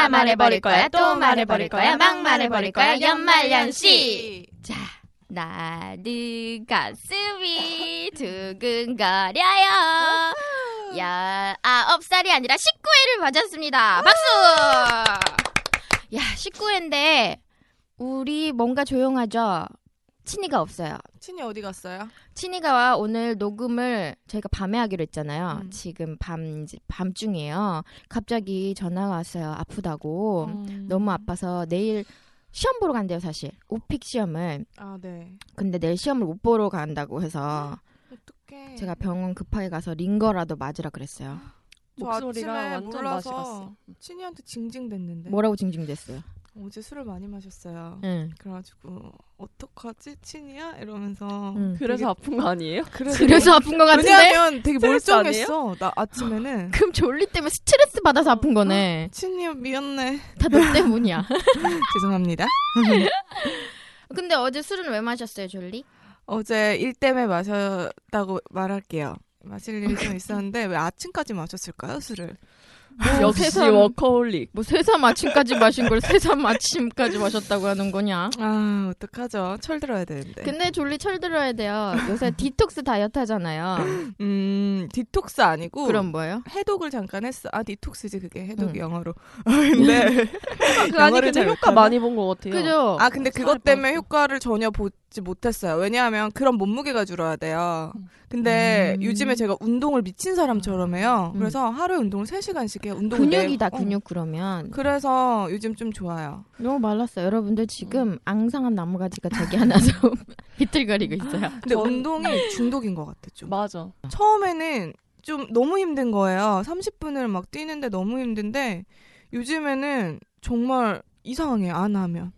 다 말해버릴 거야 또 말해버릴 거야 막 말해버릴 거야 연말연시. 자 나는 가슴이 두근거려요. 열아홉 살이 아니라 19회를 맞았습니다. 박수! 야 19회인데 우리 뭔가 조용하죠 친이가 없어요 친이 어디 갔어요? 친이가 오늘 녹음을 저희가 밤에 하기로 했잖아요. 음. 지금 밤 이제 밤중이에요. 갑자기 전화가 왔어요. 아프다고. 음. 너무 아파서 내일 시험 보러 간대요, 사실. 오픽 시험을. 아 네. 근데 내일 시험을 못 보러 간다고 해서 어떡해. 제가 병원 급하게 가서 링거라도 맞으라 그랬어요. 저 목소리가 아침에 완전 몰라서 맛이 갔어. 친이한테 징징댔는데. 뭐라고 징징댔어요? 어제 술을 많이 마셨어요. 응. 그래가지고 어떡하지 친이야 이러면서. 응. 그래서 아픈 거 아니에요? 그래서, 그래서 아픈 것 같은데? 왜냐하면 되게 멀쩡했어. 나 아침에는. 그럼 졸리 때문에 스트레스 받아서 아픈 거네. 친이 미안해. 다 너 때문이야. 죄송합니다. 근데 어제 술은 왜 마셨어요, 졸리? 어제 일 때문에 마셨다고 말할게요. 마실 일이 좀 있었는데 왜 아침까지 마셨을까요 술을? 역시 세상- 워커홀릭. 뭐 새삼 아침까지 마신 걸 새삼 아침까지 마셨다고 하는 거냐? 아 어떡하죠? 철 들어야 되는데. 근데 졸리 철 들어야 돼요. 요새 디톡스 다이어트 하잖아요. 음 디톡스 아니고 그럼 뭐예요? 해독을 잠깐 했어. 아 디톡스지 그게 해독이 응. 영어로. 근데 그 아니 근데 잘 효과? 많이 본 것 같아요. 그죠? 아 근데 그것 때문에. 효과를 전혀 보지 못했어요. 왜냐하면 그런 몸무게가 줄어야 돼요. 근데 음. 요즘에 제가 운동을 미친 사람처럼 해요. 음. 그래서 하루에 운동을 3 시간씩 해요. 운동을 근육이다 매- 어. 근육 그러면 그래서 요즘 좀 좋아요. 너무 말랐어요. 여러분들 지금 앙상한 나무가지가 저기 하나 좀 비틀거리고 있어요. 근데 전- 운동이 중독인 것 같아 좀. 맞아. 처음에는 좀 너무 힘든 거예요. 30분을 막 뛰는데 너무 힘든데 요즘에는 정말 이상해 안 하면.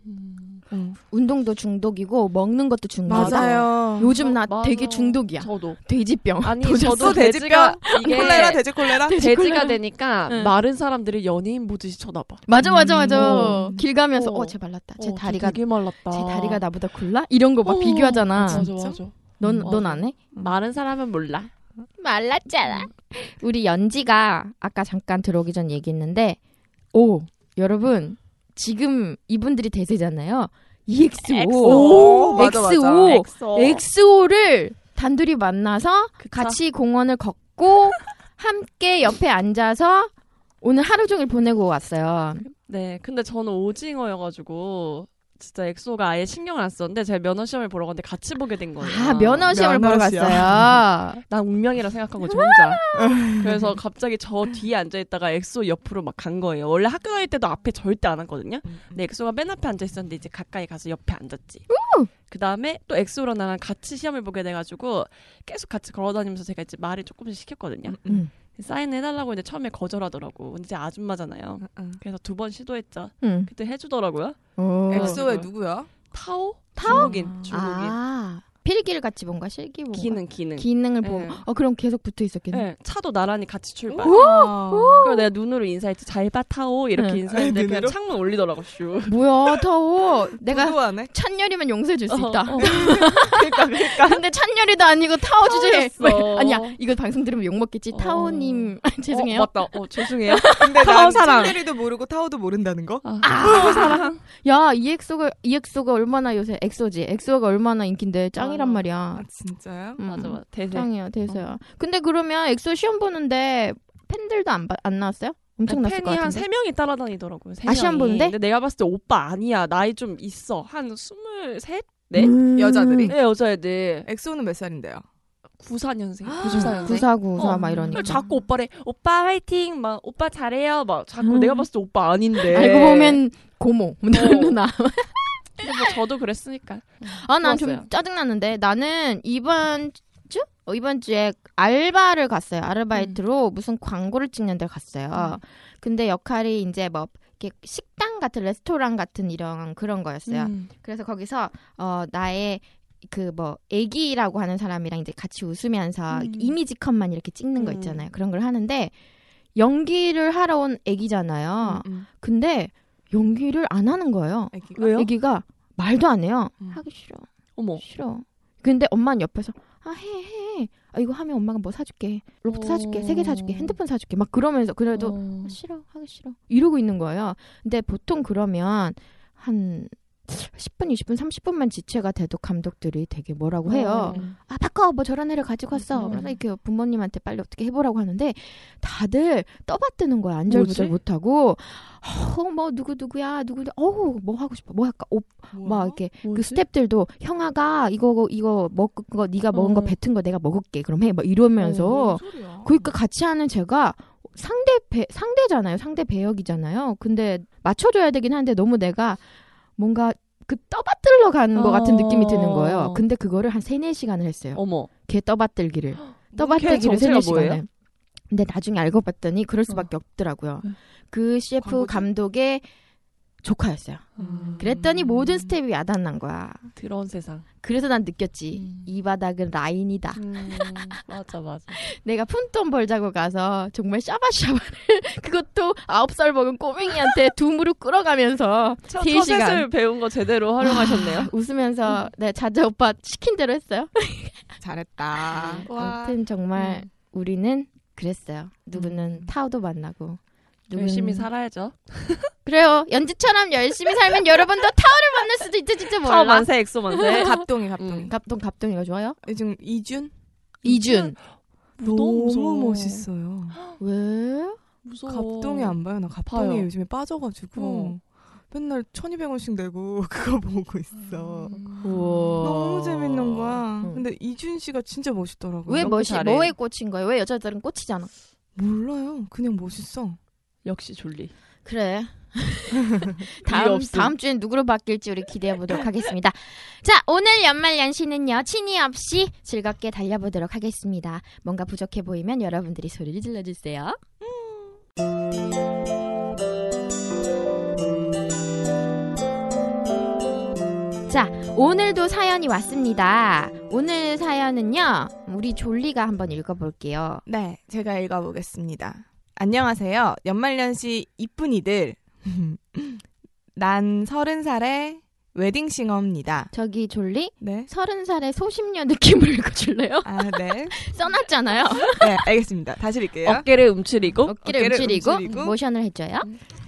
응. 운동도 중독이고 먹는 것도 중독이다. 맞아요. 요즘 나 맞아. 되게 중독이야. 저도. 돼지병. 아니 저도 돼지병? 이게 콜레라 돼지 콜레라. 돼지 가 되니까 응. 마른 사람들을 연예인 보듯이 쳐다봐. 맞아 맞아 맞아. 어. 길 가면서 어. 어쟤 말랐다. 쟤 어, 다리가 되게 말랐다. 쟤 다리가 나보다 굴라? 이런 거막 어. 비교하잖아. 맞아 진짜? 맞아. 넌 맞아. 넌안 해? 마른 사람은 몰라. 말랐잖아. 우리 연지가 아까 잠깐 들어오기 전 얘기했는데, 오 여러분 지금 이분들이 대세잖아요. EXO, 엑소. 맞아, 맞아. XO, 엑소. 엑소를 단둘이 만나서 그쵸. 같이 공원을 걷고 함께 옆에 앉아서 오늘 하루 종일 보내고 왔어요. 네, 근데 저는 오징어여가지고 진짜 엑소가 아예 신경을 안 썼는데 제가 면허 시험을 보러 갔는데 같이 보게 된 거예요. 아 면허 시험을 보러. 갔어요. 난 운명이라 생각하고 저 혼자. 그래서 갑자기 저 뒤에 앉아 있다가 엑소 옆으로 막 간 거예요. 원래 학교 다닐 때도 앞에 절대 안 앉거든요. 근데 엑소가 맨 앞에 앉아 있었는데 이제 가까이 가서 옆에 앉았지. 그 다음에 또 엑소랑 나랑 같이 시험을 보게 돼가지고 계속 같이 걸어다니면서 제가 이제 말을 조금씩 시켰거든요. 음. 사인 해달라고 이제 처음에 거절하더라고. 이제 아줌마잖아요. 응. 그래서 두 번 시도했죠. 응. 그때 해주더라고요. 오. 엑소의 누구야? 타오? 타오? 중국인. 중국인. 아 필기를 같이 본 거야? 실기 본 거야? 기능 기능. 기능을 네. 보고 어 그럼 계속 붙어 있었겠네. 네, 차도 나란히 같이 출발. 우와. 그리고 내가 눈으로 인사했지. 잘 봐 타오 이렇게 응. 인사했는데 그냥 눈으로? 창문 올리더라고 슈. 뭐야 타오 내가 부도하네. 찬열이면 용서해 줄수 어, 있다. 어. 그러니까 그러니까. 근데 찬열이도 아니고 타오 주제에 타오였어. 아니야 이거 방송 들으면 욕 먹겠지. 어. 타오님 죄송해요. 어, 맞다. 어, 죄송해요. 근데 타오 난 사랑. 찬열이도 모르고 타오도 모른다는 거? 아, 아. 타오 사랑. 야 EXO가 EXO가 얼마나 요새 엑소지 엑소가 얼마나 인기인데 짱 이란 아. 말이야. 아 진짜요? 음. 맞아 맞아. 대세. 짱이야 대세야. 근데 그러면 엑소 시험 보는데 팬들도 안, 봐- 안 나왔어요? 엄청 팬이 한 같은데. 세 명이 따라다니더라고요. 세 아, 시험 명이. 보는데? 근데 내가 봤을 때 오빠 아니야. 나이 좀 있어. 한 스물셋? 네? 음. 여자들이? 네, 여자애들. 엑소는 몇 살인데요? 94년생, 94년생. 9494 어. 막 이러니까. 자꾸 오빠래 오빠 화이팅 막 오빠 잘해요 막 자꾸 음. 내가 봤을 때 오빠 아닌데 알고 보면 고모 누나. 근데 뭐 저도 그랬으니까 아 난좀 좋았어요. 짜증 났는데 나는 이번 주 어, 이번 주에 알바를 갔어요. 아르바이트로 음. 무슨 광고를 찍는 데 갔어요. 근데 역할이 이제 뭐 이렇게 식당 같은 레스토랑 같은 이런 그런 거였어요. 음. 그래서 거기서 어 나의 그뭐 애기라고 하는 사람이랑 이제 같이 웃으면서 음. 이미지 컷만 이렇게 찍는 거 음. 있잖아요. 그런 걸 하는데 연기를 하러 온 애기잖아요. 음, 음. 근데 연기를 안 하는 거예요. 애기가? 왜요? 애기가 말도 안 해요. 음. 하기 싫어. 어머 싫어. 근데 엄마는 옆에서 아 해 해. 아 이거 하면 엄마가 뭐 사줄게. 로봇 사줄게. 세개 사줄게. 어. 핸드폰 사줄게. 막 그러면서 그래도 어. 아, 싫어 하기 싫어 이러고 있는 거예요. 근데 보통 그러면 한 10분, 20분, 30분만 지체가 돼도 감독들이 되게 뭐라고 해요. 어. 아 바꿔 뭐 저런 애를 가지고 왔어. 음. 그래서 이렇게 부모님한테 빨리 어떻게 해보라고 하는데 다들 떠받드는 거야. 안절부절 뭐지? 못하고 어 뭐 누구 누구야 누구 어우 뭐 하고 싶어 뭐 할까 오, 뭐야? 막 이렇게 그 뭐지? 스탭들도 형아가 이거 이거 먹은 거 네가 먹은 거 어. 뱉은 거 내가 먹을게 그럼 해 막 이러면서 뭔 소리야? 그러니까 같이 하는 제가 상대 배 상대잖아요. 상대 배역이잖아요. 근데 맞춰줘야 되긴 한데 너무 내가 뭔가 그 떠받들러 가는 것 같은 어. 느낌이 드는 거예요. 근데 그거를 한 세네 시간을 했어요. 어머 걔 떠받들기를 걔 떠받들기를 정체가 세네 뭐예요? 시간을. 근데 나중에 알고 봤더니 그럴 수밖에 없더라고요. 음. 그 셰프 광고주? 감독의 조카였어요. 음. 그랬더니 모든 스텝이 야단난 거야. 더러운 세상 그래서 난 느꼈지. 음. 이 바닥은 라인이다. 음, 맞아 맞아 내가 푼돈 벌자고 가서 정말 샤바샤바를 그것도 아홉 살 먹은 꼬맹이한테 두 무릎 꿇어가면서 첫, 세첫 시간. 셋을 배운 거 제대로 활용하셨네요 웃으면서 네 자자 오빠 시킨 대로 했어요. 잘했다. 아무튼 정말 음. 우리는 그랬어요. 누구는 음. 타오도 만나고 열심히 살아야죠 그래요. 연지처럼 열심히 살면 여러분도 타오를 만날 수도 있지 진짜 몰라. 타오 만세 엑소 만세 갑동이 갑동이. 음. 갑동 갑동이가 좋아요? 지금 이준 이준 너무 무서워. 멋있어요. 왜? 무서워 갑동이 안 봐요. 나 갑동이 봐요. 요즘에 빠져가지고 어. 맨날 1200원씩 내고 그거 보고 있어. 음. 우와. 너무 재밌는 거야. 응. 근데 이준 씨가 진짜 멋있더라고요. 왜 멋이. 뭐에 꽂힌 거예요? 왜 여자들은 꽂히잖아. 몰라요. 그냥 멋있어. 역시 졸리 그래. 다음. 다음 주엔 누구로 바뀔지 우리 기대해 보도록 하겠습니다. 자, 오늘 연말 연시는요. 친이 없이 즐겁게 달려보도록 하겠습니다. 뭔가 부족해 보이면 여러분들이 소리를 질러 주세요. 자, 오늘도 사연이 왔습니다. 오늘 사연은요. 우리 졸리가 한번 읽어 볼게요. 네, 제가 읽어 보겠습니다. 안녕하세요. 연말연시 이쁜이들. 난 서른 살의 웨딩싱어입니다. 저기 졸리 네. 서른 살의 소심녀 느낌을 읽어줄래요? 아, 네. 써놨잖아요. 네, 알겠습니다. 다시 읽게요. 어깨를 움츠리고 어깨를, 어깨를 움츠리고, 움츠리고. 모션을 해줘요.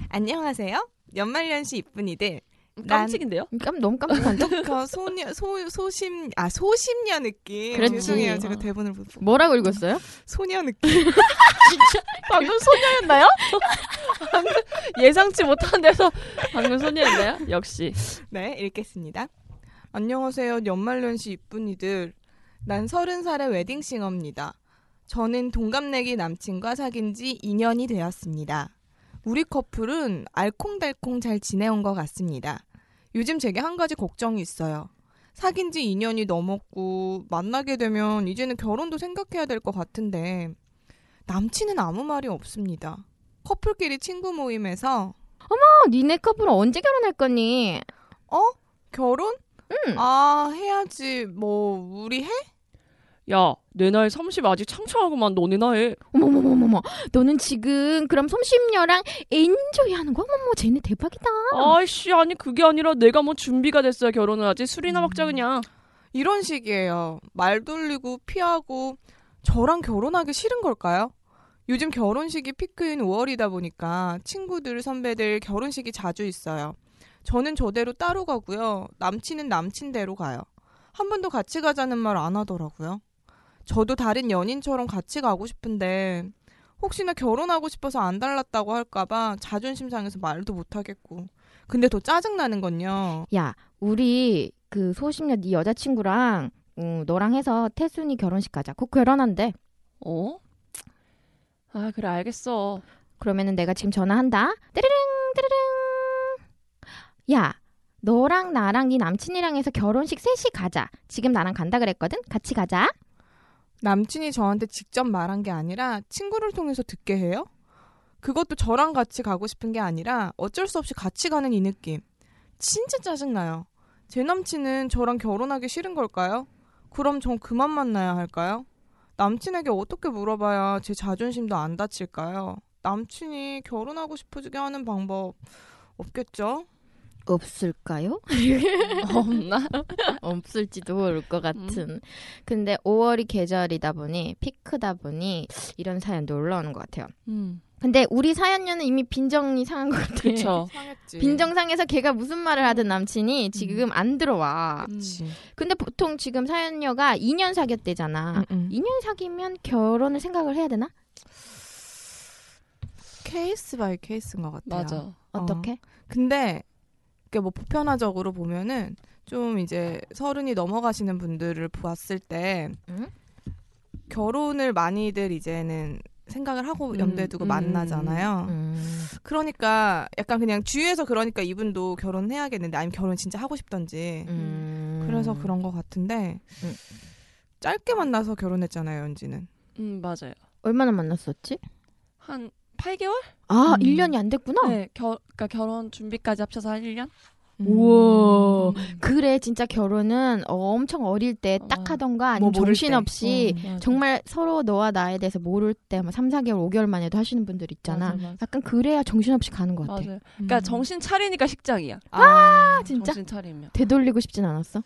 안녕하세요. 연말연시 이쁜이들. 난- 깜찍인데요? 깜 너무 깜깜한데? 그 소녀 소 소심 아 소심녀 느낌. 그렇지. 죄송해요. 제가 어. 대본을 못 보고. 뭐라고 읽었어요? 소녀 느낌. 방금 소녀였나요? 방금 예상치 못한 데서 방금 소녀였나요? 역시 네, 읽겠습니다. 안녕하세요. 연말연시 이쁜이들. 난 서른 살의 웨딩싱어입니다. 저는 동갑내기 남친과 사귄 지 2년이 되었습니다. 우리 커플은 알콩달콩 잘 지내온 것 같습니다. 요즘 제게 한 가지 걱정이 있어요. 사귄 지 2년이 넘었고 만나게 되면 이제는 결혼도 생각해야 될 것 같은데 남친은 아무 말이 없습니다. 커플끼리 친구 모임에서 어, 니네 커플은 언제 결혼할 거니? 어? 결혼? 응. 아 해야지 뭐 우리 해? 야, 내 나이 30 아직 창창하고만 너네 나이. 어머머머머머. 너는 지금 그럼 솜심녀랑 엔조이 하는 거야? 어머머, 쟤네 대박이다. 아이씨, 아니 그게 아니라 내가 뭐 준비가 됐어야 결혼을 하지. 술이나 먹자 그냥. 이런 식이에요. 말 돌리고 피하고 저랑 결혼하기 싫은 걸까요? 요즘 결혼식이 피크인 5월이다 보니까 친구들, 선배들 결혼식이 자주 있어요. 저는 저대로 따로 가고요. 남친은 남친대로 가요. 한 번도 같이 가자는 말 안 하더라고요. 저도 다른 연인처럼 같이 가고 싶은데 혹시나 결혼하고 싶어서 안 달랐다고 할까봐 자존심 상해서 말도 못 하겠고. 근데 더 짜증나는 건요. 야, 우리 그 소심녀 네 여자친구랑 음, 너랑 해서 태순이 결혼식 가자. 곧 결혼한대. 어? 아, 그래 알겠어. 그러면은 내가 지금 전화한다. 띠르릉 띠르릉. 야, 너랑 나랑 네 남친이랑 해서 결혼식 셋이 가자. 지금 나랑 간다 그랬거든. 같이 가자. 남친이 저한테 직접 말한 게 아니라 친구를 통해서 듣게 해요? 그것도 저랑 같이 가고 싶은 게 아니라 어쩔 수 없이 같이 가는 이 느낌. 진짜 짜증나요. 제 남친은 저랑 결혼하기 싫은 걸까요? 그럼 전 그만 만나야 할까요? 남친에게 어떻게 물어봐야 제 자존심도 안 다칠까요? 남친이 결혼하고 싶어지게 하는 방법 없겠죠? 없을까요? 없나? 없을지도 모를 것 같은. 근데 5월이 계절이다 보니 피크다 보니 이런 사연도 올라오는 것 같아요. 음. 근데 우리 사연녀는 이미 빈정이 상한 것 같아. 그쵸. 상했지. 빈정 상해서 걔가 무슨 말을 하든 남친이 지금 안 들어와. 그치. 근데 보통 지금 사연녀가 2년 사귀었대잖아. 음, 음. 2년 사귀면 결혼을 생각을 해야 되나? case by case인 것 같아요. 맞아. 어떻게? 근데 이게 뭐 보편화적으로 보면은 좀 이제 서른이 넘어가시는 분들을 보았을 때 응? 결혼을 많이들 이제는 생각을 하고 음, 염두에 두고 음, 만나잖아요. 음. 그러니까 약간 그냥 주위에서 그러니까 이분도 결혼해야겠는데 아니면 결혼 진짜 하고 싶던지 음. 그래서 그런 것 같은데 음. 짧게 만나서 결혼했잖아요, 연지는. 음, 맞아요. 얼마나 만났었지? 한 8개월? 아, 음. 1년이 안 됐구나. 네, 겨, 그러니까 결혼 준비까지 합쳐서 한 1년? 우와. 그래, 진짜 결혼은 엄청 어릴 때딱 어. 하던가 아니면 뭐 정신없이 때. 맞아. 정말 서로 너와 나에 대해서 모를 때 3, 4개월, 5개월 만에도 하시는 분들 있잖아. 맞아, 맞아. 약간 그래야 정신없이 가는 것 같아. 맞아요. 그러니까 정신 차리니까 식장이야. 아, 아, 진짜? 정신 차리면. 되돌리고 싶진 않았어?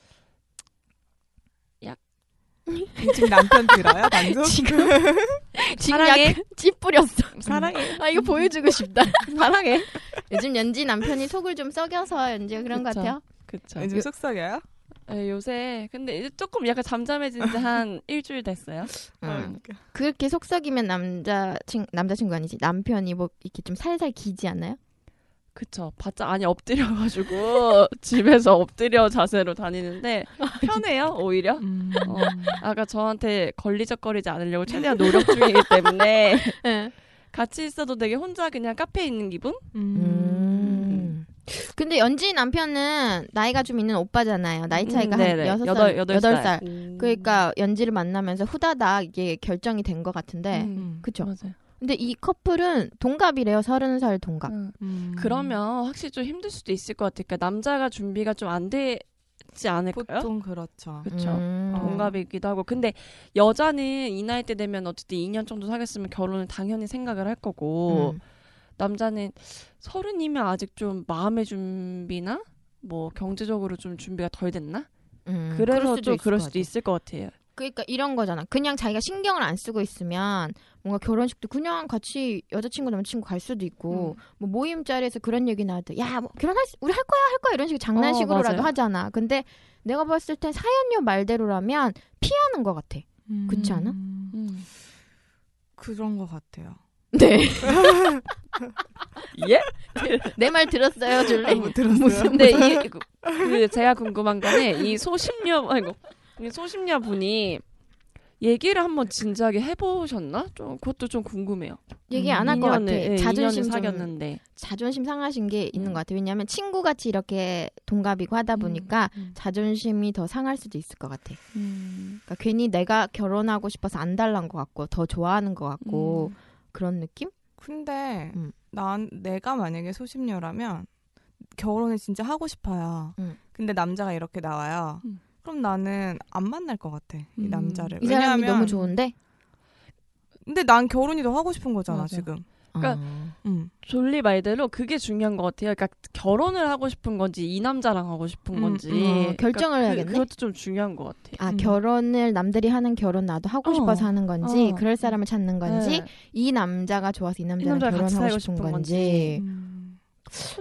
지금 남편 들어요, 방송? 지금 지금 사랑해. 약간 찌 뿌렸어. 사랑해. 아 이거 보여주고 싶다. 사랑해. 요즘 연지 남편이 속을 좀 썩여서 연지가 그런 것 그쵸. 같아요. 그쵸. 요즘 속삭여요? 네, 요새 근데 이제 조금 약간 잠잠해진 지 한 일주일 됐어요. 음. 그렇게 속썩이면 남자 친 남자 친구 아니지 남편이 뭐 이렇게 좀 살살 기지 않나요? 그쵸. 바짝 아니 엎드려가지고 집에서 엎드려 자세로 다니는데 편해요 오히려. 음. 어. 아까 저한테 걸리적거리지 않으려고 최대한 노력 중이기 때문에 네. 같이 있어도 되게 혼자 그냥 카페에 있는 기분? 음. 근데 연지 남편은 나이가 좀 있는 오빠잖아요. 나이 차이가 음, 한. 여섯 살, 여덟. 살. 음. 그러니까 연지를 만나면서 후다닥 이게 결정이 된 것 같은데, 음, 그쵸? 맞아요. 근데 이 커플은 동갑이래요. 서른 살 동갑. 음. 음. 그러면 확실히 좀 힘들 수도 있을 것 같아요. 그러니까 남자가 준비가 좀 안 되지 않을까요? 보통 그렇죠. 그쵸. 음. 동갑이기도 하고. 근데 여자는 이 나이 때 되면 어쨌든 2년 정도 사귀었으면 결혼을 당연히 생각을 할 거고 음. 남자는 서른이면 아직 좀 마음의 준비나 뭐 경제적으로 좀 준비가 덜 됐나? 음. 그래서 좀 있을 그럴 것 수도. 있을 것 같아요. 그러니까 이런 거잖아. 그냥 자기가 신경을 안 쓰고 있으면 뭔가 결혼식도 그냥 같이 여자친구 남자친구 갈 수도 있고 음. 뭐 모임 자리에서 그런 얘기 나도 야뭐 결혼할 수, 우리 할 거야 할 거야 이런 식으로 장난식으로라도 맞아요. 하잖아. 근데 내가 봤을 땐 사연녀 말대로라면 피하는 것 같아. 그렇지 않아? 음. 그런 것 같아요. 네. 예? 내 말 들었어요, 줄리? 못 들었어요. 무슨 근데 이, 그, 그 제가 궁금한 거는 이 소심녀 아이고 이 소심녀 분이 얘기를 한번 진지하게 해보셨나? 좀 그것도 좀 궁금해요. 얘기 안 할 것 같아. 2년을, 예, 자존심 2년을 좀 사귀었는데 자존심 상하신 게 있는 음. 것 같아. 왜냐하면 친구 같이 이렇게 동갑이고 하다 보니까 음. 자존심이 더 상할 수도 있을 것 같아. 음. 그러니까 괜히 내가 결혼하고 싶어서 안 달란 것 같고 더 좋아하는 것 같고 음. 그런 느낌? 근데 음. 난 내가 만약에 소심녀라면 결혼을 진짜 하고 싶어요. 음. 근데 남자가 이렇게 나와요. 음. 그럼 나는 안 만날 것 같아 이 음. 남자를. 이 사람이 왜냐하면 너무 좋은데. 근데 난 결혼이 더 하고 싶은 거잖아 맞아. 지금. 그러니까 어. 음. 졸리 말대로 그게 중요한 것 같아요. 그러니까 결혼을 하고 싶은 건지 이 남자랑 하고 싶은 음, 건지 음, 결정을 그- 해야겠네. 그것도 좀 중요한 것 같아. 아 음. 결혼을 남들이 하는 결혼 나도 하고 어. 싶어서 하는 건지 어. 그럴 사람을 찾는 건지 네. 이 남자가 좋아서 이 남자랑 남자랑 같이 결혼하고 싶은 싶은 건지. 음. 그것도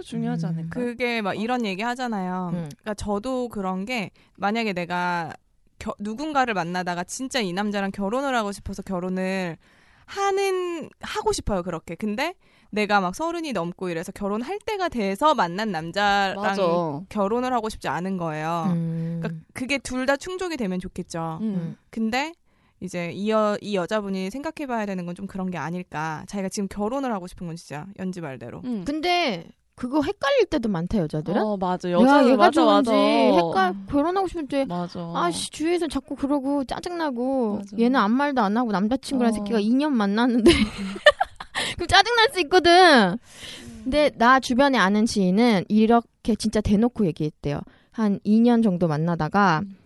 중요하지 음. 않을까? 그게 막 이런 얘기 하잖아요. 음. 그러니까 저도 그런 게 만약에 내가 겨- 누군가를 만나다가 진짜 이 남자랑 결혼을 하고 싶어서 결혼을 하는 하고 싶어요 그렇게. 근데 내가 막 서른이 넘고 이래서 결혼할 때가 돼서 만난 남자랑 맞아. 결혼을 하고 싶지 않은 거예요. 음. 그러니까 그게 둘 다 충족이 되면 좋겠죠. 음. 근데 이제 이, 여, 이 여자분이 생각해봐야 되는 건 좀 그런 게 아닐까. 자기가 지금 결혼을 하고 싶은 건 진짜 연지 말대로. 음. 근데 그거 헷갈릴 때도 많다 여자들은. 어 맞아 여자 얘가 맞아 좋은지 맞아. 헷갈 결혼하고 싶은데 맞아. 아씨 주위에서 자꾸 그러고 짜증 나고 맞아. 얘는 아무 말도 안 하고 남자친구랑 어. 새끼가 2년 만났는데 그럼 짜증 날 수 있거든. 근데 나 주변에 아는 지인은 이렇게 진짜 대놓고 얘기했대요. 한 2년 정도 만나다가 음.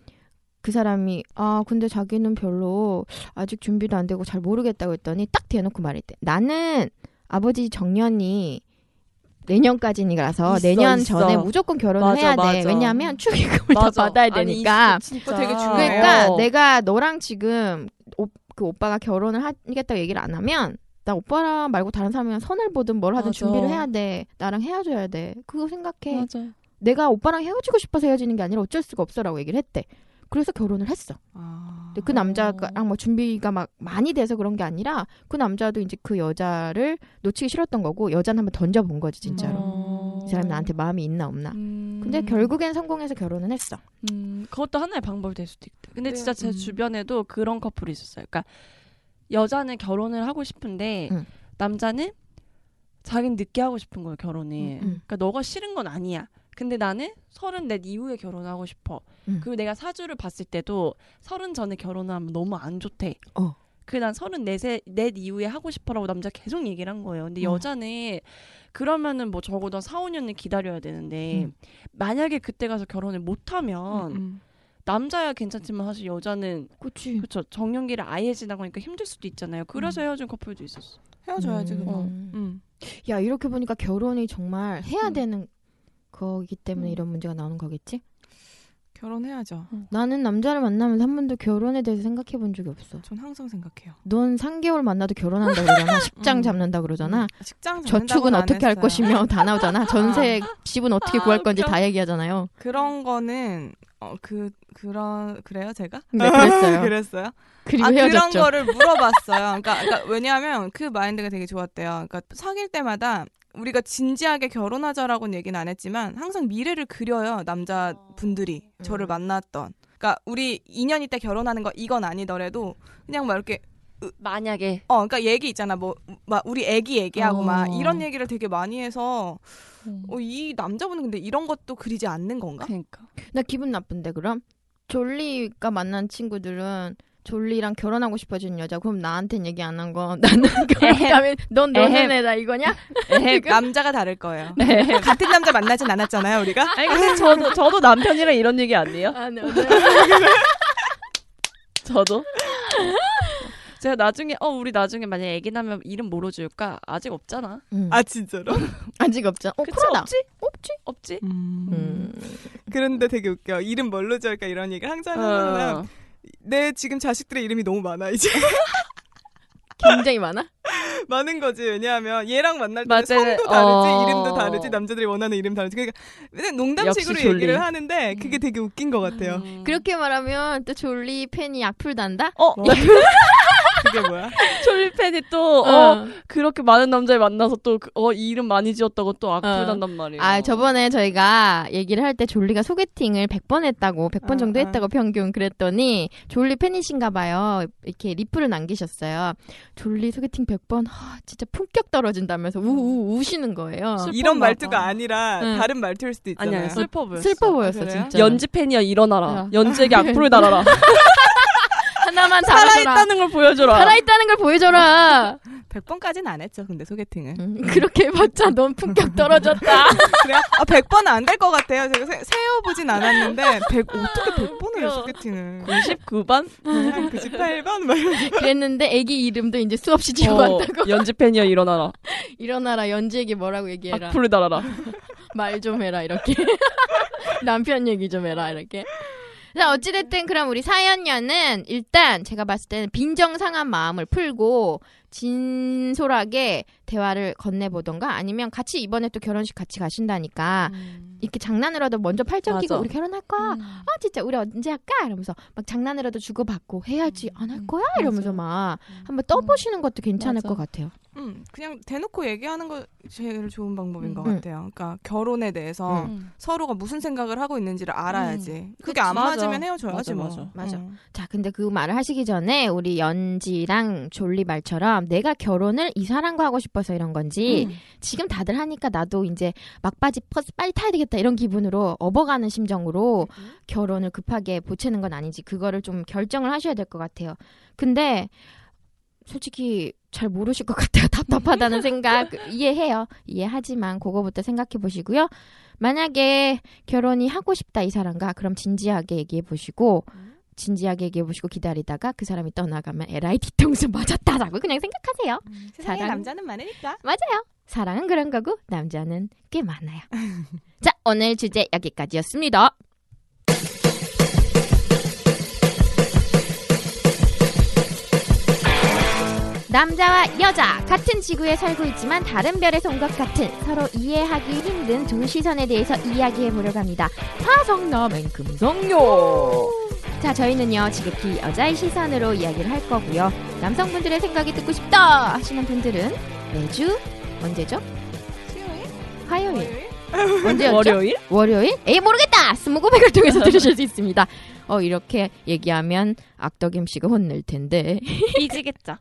그 사람이 아 근데 자기는 별로 아직 준비도 안 되고 잘 모르겠다고 했더니 딱 대놓고 말했대. 나는 아버지 정년이 내년까지니라서 있어, 내년 있어. 전에 무조건 결혼을 맞아, 해야 돼. 맞아. 왜냐하면 축의금을 다 맞아. 받아야 아니, 되니까. 있어, 되게 중요해요. 그러니까 어. 내가 너랑 지금 오, 그 오빠가 결혼을 하겠다고 얘기를 안 하면 나 오빠랑 말고 다른 사람이랑 선을 보든 뭘 하든 맞아. 준비를 해야 돼. 나랑 헤어져야 돼. 그거 생각해. 맞아. 내가 오빠랑 헤어지고 싶어서 헤어지는 게 아니라 어쩔 수가 없어라고 얘기를 했대. 그래서 결혼을 했어. 아. 근데 그 남자랑 뭐 준비가 막 많이 돼서 그런 게 아니라 그 남자도 이제 그 여자를 놓치기 싫었던 거고 여자는 한번 던져본 거지 진짜로. 어. 이 사람이 나한테 마음이 있나 없나. 음. 근데 결국엔 성공해서 결혼은 했어. 음, 그것도 하나의 방법이 될 수도 있다. 근데 네, 진짜 제 음. 주변에도 그런 커플이 있었어요. 그러니까 여자는 결혼을 하고 싶은데 응. 남자는 자기는 늦게 하고 싶은 거예요 결혼을. 응. 그러니까 너가 싫은 건 아니야. 근데 나는 서른 넷 이후에 결혼하고 싶어. 응. 그리고 내가 사주를 봤을 때도 서른 전에 결혼을 하면 너무 안 좋대. 어. 그난 서른 넷에 넷 이후에 하고 싶어라고 남자 가 계속 얘기를 한 거예요. 근데 어. 여자는 그러면은 뭐 적어도 4, 5년을 기다려야 되는데 음. 만약에 그때 가서 결혼을 못 하면 음. 남자야 괜찮지만 사실 여자는 그치. 그렇죠 정년기를 아예 지나가니까 힘들 수도 있잖아요. 그래서 헤어진 커플도 있었어. 헤어져야지 그거. 음. 음. 야 이렇게 보니까 결혼이 정말 해야 음. 되는 거기 때문에 음. 이런 문제가 나오는 거겠지? 결혼해야죠. 나는 남자를 만나면서 한 번도 결혼에 대해서 생각해 본 적이 없어. 전 항상 생각해요. 넌 3개월 만나도 결혼한다 그러잖아. 식장 음. 잡는다 그러잖아. 음. 직장 저축은 잡는다고는 안 어떻게 할 했어요. 것이며 다 나오잖아. 전세 집은 어떻게 아, 구할 건지 웃겨. 다 얘기하잖아요. 그런 거는 어 그 그런 그래요 제가? 네, 그랬어요. 그랬어요? 그리고 아 그런 헤어졌죠. 거를 물어봤어요. 그러니까, 그러니까 왜냐하면 그 마인드가 되게 좋았대요. 그러니까 사귈 때마다 우리가 진지하게 결혼하자라고는 얘기는 안 했지만 항상 미래를 그려요 남자 분들이 저를 음. 만났던. 그러니까 우리 2년 있다 결혼하는 거 이건 아니더라도 그냥 막 이렇게 만약에 어 그러니까 얘기 있잖아 뭐 막 우리 애기 얘기하고 어. 막 이런 얘기를 되게 많이 해서 음. 어, 이 남자분은 근데 이런 것도 그리지 않는 건가? 그러니까 나 기분 나쁜데 그럼? 졸리가 만난 친구들은 졸리랑 결혼하고 싶어지는 여자 그럼 나한텐 얘기 안 한 거 나는 결혼하면 넌 너는. 애다 이거냐? 에헤, 남자가 다를 거예요. 같은 남자 만나진 않았잖아요 우리가. 아니 근데 저도 저도 남편이랑 이런 얘기 안 해요. 아, 네, 저도. 제가 나중에 어 우리 나중에 만약에 애기 나면 이름 뭐로 지을까 아직 없잖아. 음. 아 진짜로? 아직 없잖아. 어, 그치 코로나. 없지? 없지? 없지? 음. 그런데 되게 웃겨. 이름 뭘로 지을까 이런 얘기 항상 어. 하면 내 지금 자식들의 이름이 너무 많아 이제 굉장히 많아? 많은 거지. 왜냐하면 얘랑 만날 때 맞아요. 성도 다르지, 어. 이름도 다르지, 남자들이 원하는 이름 다르지. 그러니까 농담식으로. 얘기를 하는데 그게 되게 웃긴 것 같아요. 음. 그렇게 말하면 또 졸리 팬이 악플 단다? 어 뭐? 그게 뭐야? 졸리팬이 또 어, 그렇게 많은 남자를 만나서 또어 이름 많이 지었다고 또 악플 어. 단단 말이에요. 아, 저번에 저희가 얘기를 할 때 졸리가 소개팅을 100번 했다고, 100번 어, 정도 어. 했다고 평균 그랬더니 졸리 팬이신가 봐요. 이렇게 리플을 남기셨어요. 졸리 소개팅 100번, 하, 진짜 품격 떨어진다면서 우우 우시는 거예요. 슬- 이런 말투가 봐. 아니라 응. 다른 말투일 수도 있잖아요. 아니야 슬퍼 보였어. 슬퍼 보였어, 그래요? 진짜. 연지 팬이야 일어나라. 어. 연지에게 악플을 달아라. 하나만 달아줘라. 살아있다는 걸 보여줘라. 살아있다는 걸 보여줘라. 100번까지는 안 했죠. 근데 소개팅을. 음, 그렇게 해봤자 넌 품격 떨어졌다. 그래요? 아, 100번은 안 될 것 같아요. 제가 세, 세어보진 않았는데 100, 어떻게 100번을 해요, 소개팅을. 99반? 한 98번? 막 이러면서. 그랬는데 애기 이름도 이제 수없이 지어봤다고. 어, 연지 팬이야 일어나라. 일어나라 연지에게 뭐라고 얘기해라. 악플을 달아라. 말 좀 해라 이렇게. 남편 얘기 좀 해라 이렇게. 자 어찌됐든 그럼 우리 사연녀는 일단 제가 봤을 때는 빈정상한 마음을 풀고 진솔하게 대화를 건네보던가 아니면 같이 이번에 또 결혼식 같이 가신다니까 이렇게 장난으로도 먼저 팔짱 끼고. 우리 결혼할 거야. 음. 아 진짜 우리 언제 할까? 이러면서 막 장난으로도 주고받고 해야지 안할 음, 거야? 이러면서 맞아. 막 한번 떠보시는 것도 괜찮을 맞아. 것 같아요. 음, 그냥 대놓고 얘기하는 거 제일 좋은 방법인 것 음. 같아요. 그러니까 결혼에 대해서 음. 서로가 무슨 생각을 하고 있는지를 알아야지. 그게 그치. 안 맞아. 맞으면 헤어져야지 맞아, 뭐. 맞아. 맞아. 음. 자, 근데 그 말을 하시기 전에 우리 연지랑 졸리 말처럼 내가 결혼을 이 사람과 하고 싶어서 이런 건지 음. 지금 다들 하니까 나도 이제 막바지 퍼스 빨리 타야 되겠다 이런 기분으로 업어가는 심정으로 결혼을 급하게 보채는 건 아닌지 그거를 좀 결정을 하셔야 될 것 같아요. 근데 솔직히 잘 모르실 것 같아요. 답답하다는 생각 이해해요. 이해하지만 그거부터 생각해 보시고요. 만약에 결혼이 하고 싶다 이 사람과 그럼 진지하게 얘기해 보시고 진지하게 얘기해 보시고 기다리다가 그 사람이 떠나가면 에라이 뒤통수 맞았다라고 그냥 생각하세요. 세상에 사랑. 남자는 많으니까. 맞아요. 사랑은 그런 거고 남자는 꽤 많아요. 자, 오늘 주제 여기까지였습니다. 남자와 여자 같은 지구에 살고 있지만 다른 별에서 온 것 같은 서로 이해하기 힘든 두 시선에 대해서 이야기해 보려고 합니다. 화성남행 금성요. 자, 저희는요 지극히 여자의 시선으로 이야기를 할 거고요. 남성분들의 생각이 듣고 싶다 하시는 분들은 매주 언제죠? 수요일? 화요일. 언제였죠? 월요일? 월요일? 에이 모르겠다. 스무고백을 통해서 들으실 수 있습니다. 어 이렇게 얘기하면 악덕 MC가 혼낼 텐데. 삐지겠죠.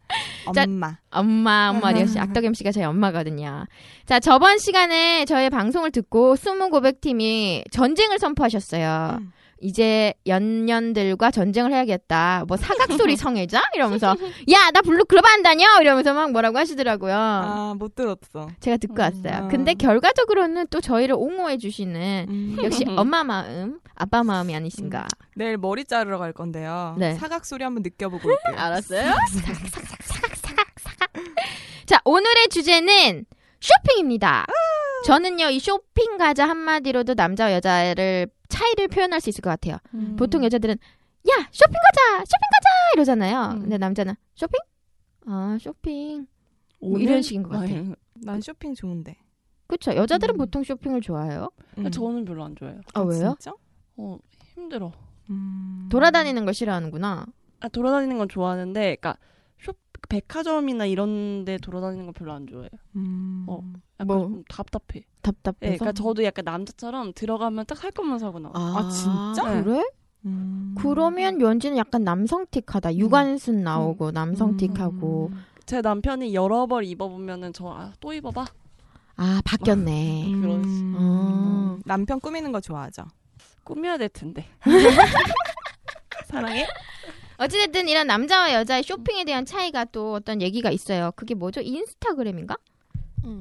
자, 엄마. 엄마 엄마 역시 악덕 MC가 저희 엄마거든요. 자 저번 시간에 저희 방송을 듣고 스무 고백 팀이 전쟁을 선포하셨어요. 음. 이제 연년들과 전쟁을 해야겠다. 뭐 사각소리 성애자 이러면서 야 나 블루 클럽 안 다녀 이러면서 막 뭐라고 하시더라고요. 아, 못 들었어. 제가 듣고 왔어요. 음. 근데 결과적으로는 또 저희를 옹호해 주시는 음. 역시 엄마 마음, 아빠 마음이 아니신가. 내일 머리 자르러 갈 건데요. 네. 사각 소리 한번 느껴보고 올게요. 알았어요? 자, 오늘의 주제는 쇼핑입니다. 저는요, 이 쇼핑 가자 한마디로도 남자와 여자를 차이를 표현할 수 있을 것 같아요. 음. 보통 여자들은 야, 쇼핑 가자! 쇼핑 가자! 이러잖아요. 음. 근데 남자는 쇼핑? 아, 쇼핑. 뭐 이런 식인 것 같아요. 아니, 난 쇼핑 좋은데. 그쵸. 여자들은 음. 보통 쇼핑을 좋아해요. 음. 저는 별로 안 좋아해요. 아, 왜요? 진짜? 어, 힘들어. 음. 돌아다니는 걸 싫어하는구나. 아, 돌아다니는 건 좋아하는데, 그러니까 쇼 백화점이나 이런 데 돌아다니는 건 별로 안 좋아해요. 음. 어. 약간 뭐? 좀 답답해. 답답해서. 네, 그러니까 저도 약간 남자처럼 들어가면 딱살 것만 사고 나와. 아, 진짜? 네. 그래? 음. 그러면 연지는 약간 남성틱하다. 유관순 나오고 남성틱하고. 음. 제 남편이 여러 벌 입어보면은 저 아, 또 입어봐. 아 바뀌었네. 그런 음. 어. 남편 꾸미는 거 좋아하죠. 꾸며야 될 텐데. 사랑해. 어찌됐든 이런 남자와 여자의 쇼핑에 대한 차이가 또 어떤 얘기가 있어요. 그게 뭐죠? 인스타그램인가?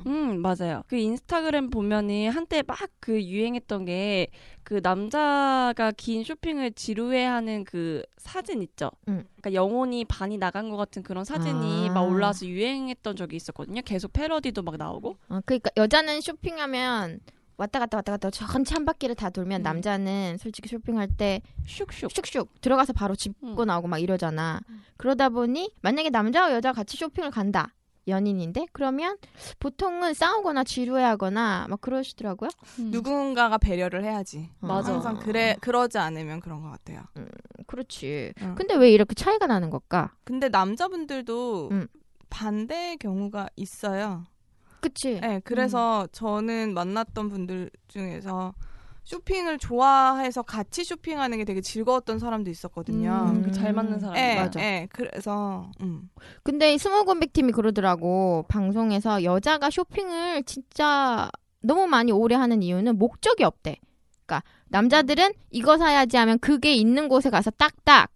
음 맞아요. 그 인스타그램 보면은 한때 막 그 유행했던 게 그 남자가 긴 쇼핑을 지루해하는 그 사진 있죠. 음. 그러니까 영혼이 반이 나간 것 같은 그런 사진이 아. 막 올라와서 유행했던 적이 있었거든요. 계속 패러디도 막 나오고. 어, 그러니까 여자는 쇼핑하면 왔다 갔다 왔다 갔다 전체 한 바퀴를 다 돌면 음. 남자는 솔직히 쇼핑할 때 슉슉. 슉슉 들어가서 바로 짚고 음. 나오고 막 이러잖아. 그러다 보니 만약에 남자와 여자가 같이 쇼핑을 간다. 연인인데 그러면 보통은 싸우거나 지루해하거나 막 그러시더라고요. 음. 누군가가 배려를 해야지. 맞아. 항상 그래 그러지 않으면 그런 것 같아요. 그렇지. 응. 근데 왜 이렇게 차이가 나는 걸까? 근데 남자분들도 음. 반대의 경우가 있어요. 그치? 네, 그래서 저는 만났던 분들 중에서 쇼핑을 좋아해서 같이 쇼핑하는 게 되게 즐거웠던 사람도 있었거든요. 음, 그잘 맞는 사람. 예, 맞아. 예, 그래서 음. 근데 이 스모건백 팀이 그러더라고 방송에서 여자가 쇼핑을 진짜 너무 많이 오래 하는 이유는 목적이 없대. 그러니까 남자들은 이거 사야지 하면 그게 있는 곳에 가서 딱딱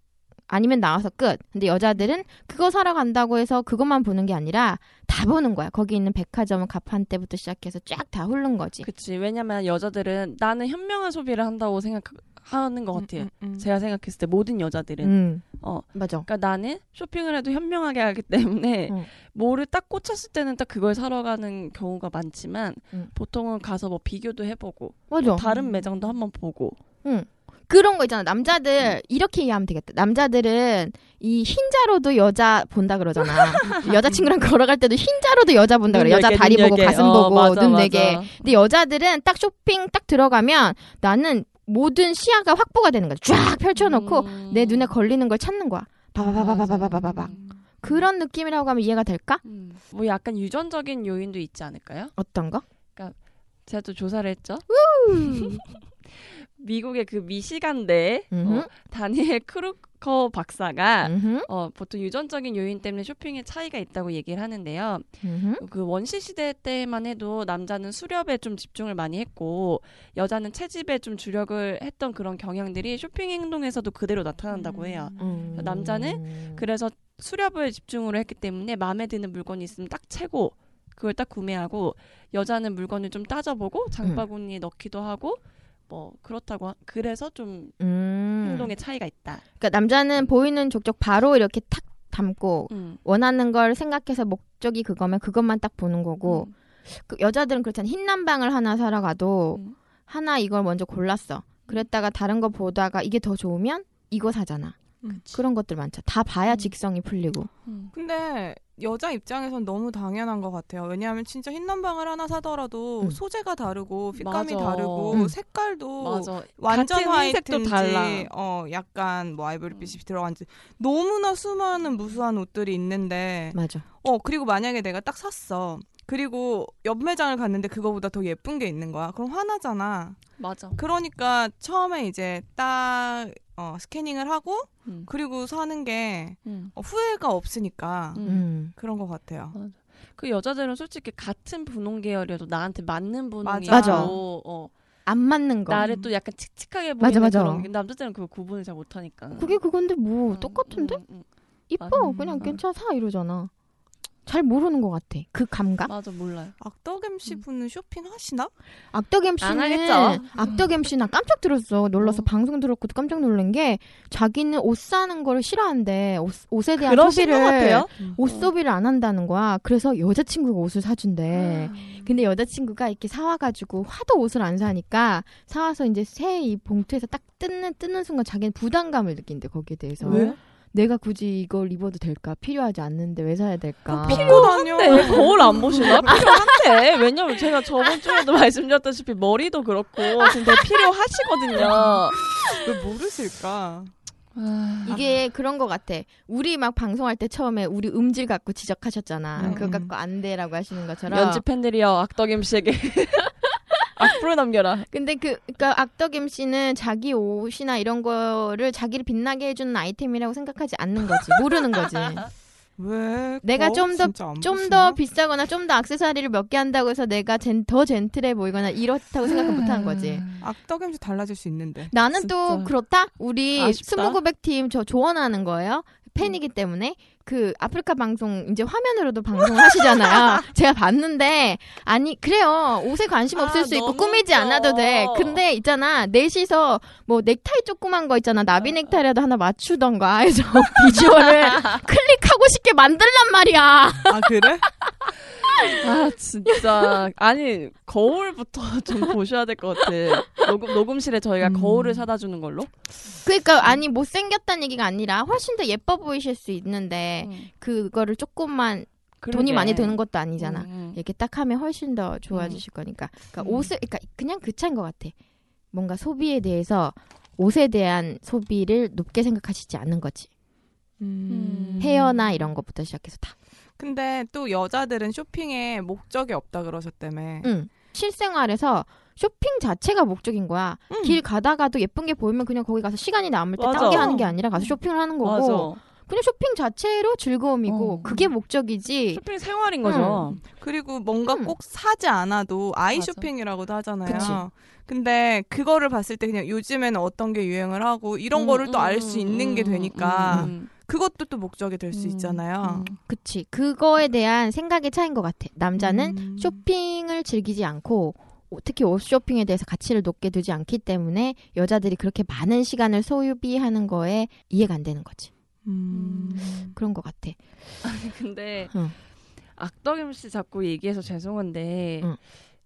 아니면 나와서 끝. 근데 여자들은 그거 사러 간다고 해서 그것만 보는 게 아니라 다 보는 거야. 거기 있는 백화점은 가판대부터 시작해서 쫙 다 훑는 거지. 그치. 왜냐면 여자들은 나는 현명한 소비를 한다고 생각하는 것 같아요. 음, 음, 음. 제가 생각했을 때 모든 여자들은. 음. 어. 맞아. 그러니까 나는 쇼핑을 해도 현명하게 하기 때문에 어. 뭐를 딱 꽂혔을 때는 딱 그걸 사러 가는 경우가 많지만 음. 보통은 가서 뭐 비교도 해보고 맞아. 다른 매장도 한번 보고 그런 거 있잖아. 남자들 이렇게 이해하면 되겠다. 남자들은 이 흰자로도 여자 본다 그러잖아. 여자친구랑 걸어갈 때도 흰자로도 여자 본다 그래. 눈 여자 다리 눈 보고. 가슴 어, 보고 맞아, 눈. 네개. 근데 여자들은 딱 쇼핑 딱 들어가면 나는 모든 시야가 확보가 되는 거야. 쫙 펼쳐놓고 음. 내 눈에 걸리는 걸 찾는 거야. 바바바바바바바바바. 음. 그런 느낌이라고 하면 이해가 될까? 음. 뭐 약간 유전적인 요인도 있지 않을까요? 어떤 거? 제가 또 조사를 했죠. 미국의 그 미시간대. 어, 다니엘 크루커 박사가 음흠, 어, 보통 유전적인 요인 때문에 쇼핑에 차이가 있다고 얘기를 하는데요. 음흠. 그 원시 시대 때만 해도 남자는 수렵에 좀 집중을 많이 했고 여자는 채집에 좀 주력을 했던 그런 경향들이 쇼핑 행동에서도 그대로 나타난다고 해요. 음. 남자는 그래서 수렵을 집중으로 했기 때문에 마음에 드는 물건이 있으면 딱 채고 그걸 딱 구매하고 여자는 물건을 좀 따져보고 장바구니에 넣기도 하고 뭐 그렇다고 하- 그래서 좀 음. 행동에 차이가 있다. 그러니까 남자는 보이는 족족 바로 이렇게 탁 담고 음. 원하는 걸 생각해서 목적이 그거면 그것만 딱 보는 거고 음. 그 여자들은 그렇잖아 흰 남방을 하나 사러 가도 음. 하나 이걸 먼저 골랐어 그랬다가 다른 거 보다가 이게 더 좋으면 이거 사잖아 음. 그런 것들 많죠 다 봐야 음. 직성이 풀리고 음. 근데 여자 입장에선 너무 당연한 것 같아요. 왜냐하면 진짜 흰 남방을 하나 사더라도 음. 소재가 다르고 핏감이 맞아. 다르고 음. 색깔도 맞아. 완전 화이트인지 달라. 어 약간 뭐 아이보리빛이 들어간지 너무나 수많은 무수한 옷들이 있는데 맞아 어 그리고 만약에 내가 딱 샀어. 그리고 옆 매장을 갔는데 그거보다 더 예쁜 게 있는 거야. 그럼 화나잖아. 맞아. 그러니까 처음에 이제 딱 어, 스캐닝을 하고 음. 그리고 사는 게 음. 어, 후회가 없으니까 음. 음. 그런 것 같아요. 그 여자들은 솔직히 같은 분홍 계열이어도 나한테 맞는 분홍이 맞아. 있고, 어, 안 맞는 거 나를 또 약간 칙칙하게 보이는 맞아, 맞아. 그런 게 남자들은 그걸 구분을 잘 못하니까. 그게 그건데 뭐 음, 똑같은데 음, 음. 이뻐 맞아. 그냥 음. 괜찮아 사 이러잖아 잘 모르는 것 같아 그 감각 맞아 몰라요. 악덕 MC 분은 쇼핑 하시나? 악덕 MC는 하겠죠. 악덕 MC 나 깜짝 들었어. 놀라서 어. 방송 들었고 깜짝 놀란 게 자기는 옷 사는 걸 싫어한대. 옷, 옷에 대한 그러신 것 소비를 같아요. 옷 소비를 안 한다는 거야. 그래서 여자친구가 옷을 사준대. 근데 여자친구가 이렇게 사와가지고 화도 옷을 안 사니까 사와서 이제 새 이 봉투에서 딱 뜯는 뜯는 순간 자기는 부담감을 느낀대 거기에 대해서. 왜? 내가 굳이 이걸 입어도 될까? 필요하지 않는데 왜 사야 될까? 네, 거울 안 보시나? 필요한데. 왜냐면 제가 저번 주에도 말씀드렸다시피 머리도 그렇고 지금 되게 필요하시거든요. 왜 모르실까? 이게 그런 것 같아. 우리 막 방송할 때 처음에 우리 음질 갖고 지적하셨잖아. 음. 그거 갖고 안 돼라고 하시는 것처럼. 연지 팬들이여 악덕 MC에게 악플을 남겨라. 근데 그, 그니까 악덕 MC는 자기 옷이나 이런 거를 자기를 빛나게 해주는 아이템이라고 생각하지 않는 거지. 모르는 거지. 왜? 내가 거? 좀 더- 좀? 더 비싸거나 좀 더 악세사리를 몇 개 한다고 해서 내가 젠, 더 젠틀해 보이거나 이렇다고 생각 못 하는 거지. 악덕 MC 달라질 수 있는데. 나는 또 진짜. 그렇다? 우리 아쉽다. 스무고백 팀 저 조언하는 거예요. 팬이기 때문에 그 아프리카 방송 이제 화면으로도 방송하시잖아요. 제가 봤는데 아니 그래요. 옷에 관심 아, 없을 수 있고 꾸미지 웃겨. 않아도 돼. 근데 있잖아 넷이서 뭐 넥타이 조그만 거 있잖아. 나비 넥타이라도 하나 맞추던가 해서 비주얼을 클릭하고 싶게 만들란 말이야. 아 그래? 아 진짜 아니 거울부터 좀 보셔야 될 것 같아. 녹음 녹음실에 저희가 음. 거울을 사다 주는 걸로. 그러니까 아니 못 생겼다는 얘기가 아니라 훨씬 더 예뻐 보이실 수 있는데 음. 그거를 조금만 그러게. 돈이 많이 드는 것도 아니잖아. 음, 음. 이렇게 딱 하면 훨씬 더 좋아지실 거니까. 그러니까 음. 옷을, 그러니까 그냥 그 차인 것 같아. 뭔가 소비에 대해서 옷에 대한 소비를 높게 생각하시지 않는 거지. 음. 헤어나 이런 것부터 시작해서 다. 근데 또 여자들은 쇼핑에 목적이 없다 그러셨다며. 응. 실생활에서 쇼핑 자체가 목적인 거야. 음. 길 가다가도 예쁜 게 보이면 그냥 거기 가서 시간이 남을 때 맞아. 딴게 하는 게 아니라 가서 쇼핑을 하는 거고. 맞아. 그냥 쇼핑 자체로 즐거움이고 어. 그게 목적이지. 쇼핑 생활인 거죠. 그리고 뭔가 음. 꼭 사지 않아도 아이 맞아. 쇼핑이라고도 하잖아요. 그치. 근데 그거를 봤을 때 그냥 요즘에는 어떤 게 유행을 하고 이런 음, 거를 또 음, 알수 음, 있는 게 음, 되니까 음, 그것도 또 목적이 될수 음, 있잖아요. 그치. 그거에 대한 생각의 차이인 것 같아. 남자는 음. 쇼핑을 즐기지 않고 어, 특히 옷 쇼핑에 대해서 가치를 높게 두지 않기 때문에 여자들이 그렇게 많은 시간을 소비하는 거에 이해가 안 되는 거지. 음. 그런 것 같아. 아니 근데 응. 악덕임 씨 자꾸 얘기해서 죄송한데 응.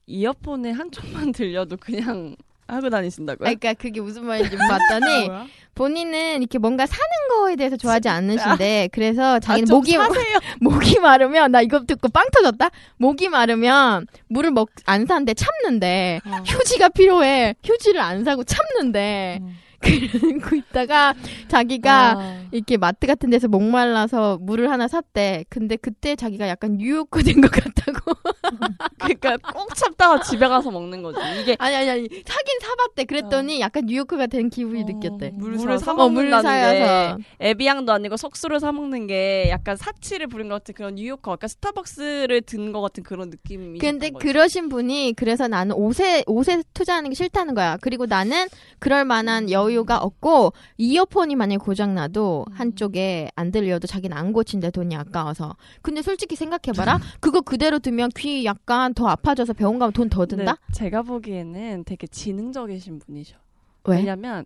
이어폰에 한쪽만 들려도 그냥 하고 다니신다고요? 아, 그러니까 그게 무슨 말인지 봤더니? 본인은 이렇게 뭔가 사는 거에 대해서 좋아하지 않으신데 그래서 자기는 좀 목이 사세요. 목이 마르면 나 이거 듣고 빵 터졌다. 목이 마르면 물을 먹 안 사는데 참는데 어. 휴지가 필요해. 휴지를 안 사고 참는데 어. 그러고 있다가 자기가 아. 이렇게 마트 같은 데서 목말라서 물을 하나 샀대. 근데 그때 자기가 약간 뉴요커 된것 같다고. 그러니까 꼭 참다가 집에 가서 먹는 거지. 이게 아니 아니 아니 사긴 사봤대. 그랬더니 약간 뉴요커가 된 기분이 어, 느꼈대. 물을? 사 어, 물을 먹는다는 게 사여서. 에비앙도 아니고 석수를 사 먹는 게 약간 사치를 부린 것 같은 그런 뉴요커, 약간 스타벅스를 든 것 같은 그런 느낌이. 근데 거지. 그러신 분이 그래서 나는 옷에 옷에 투자하는 게 싫다는 거야. 그리고 나는 그럴 만한 여유 가 없고 이어폰이 만약에 고장 나도 음. 한쪽에 안 들려도 자기는 안 고친대 돈이 아까워서. 근데 솔직히 생각해 봐라. 그거 그대로 두면 귀 약간 더 아파져서 병원 가면 돈 더 든다? 제가 보기에는 되게 지능적이신 분이셔. 왜? 왜냐면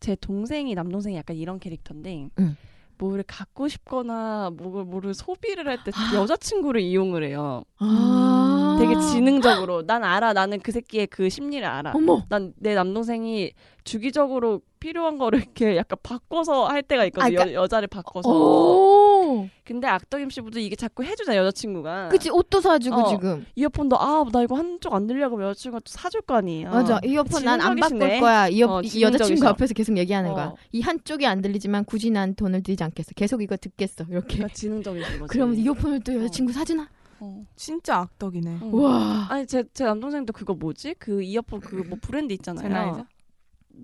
제 동생이 남동생이 약간 이런 캐릭터인데 응. 뭐를 갖고 싶거나 뭐를 뭐를 소비를 할 때 여자친구를 이용을 해요. 아. 되게 지능적으로 난 알아. 나는 그 새끼의 그 심리를 알아. 어머. 난 내 남동생이 주기적으로 필요한 거를 이렇게 약간 바꿔서 할 때가 있거든. 아, 그러니까- 여, 여자를 바꿔서. 오. 근데 악덕임 씨부도 이게 자꾸 해주잖아 여자친구가. 그치 옷도 사주고 어. 지금. 이어폰도 아 나 이거 한쪽 안 들려고 여자친구가 또 사줄 거 아니에요. 맞아. 이어폰 난 안 바꿀 지능적이시네. 거야. 이어, 어, 이 여자친구. 앞에서 계속 얘기하는 거야. 어. 이 한쪽이 안 들리지만 굳이 난 돈을 들이지 않겠어. 계속 이거 듣겠어. 이렇게. 그러니까 지능적이신 거지. 그럼 이어폰을 또 여자친구 사주나? 어. 진짜 악덕이네. 어. 와. 아니 제, 제 남동생도 그거 뭐지? 그 이어폰 그 뭐 브랜드 있잖아요. 제나이저?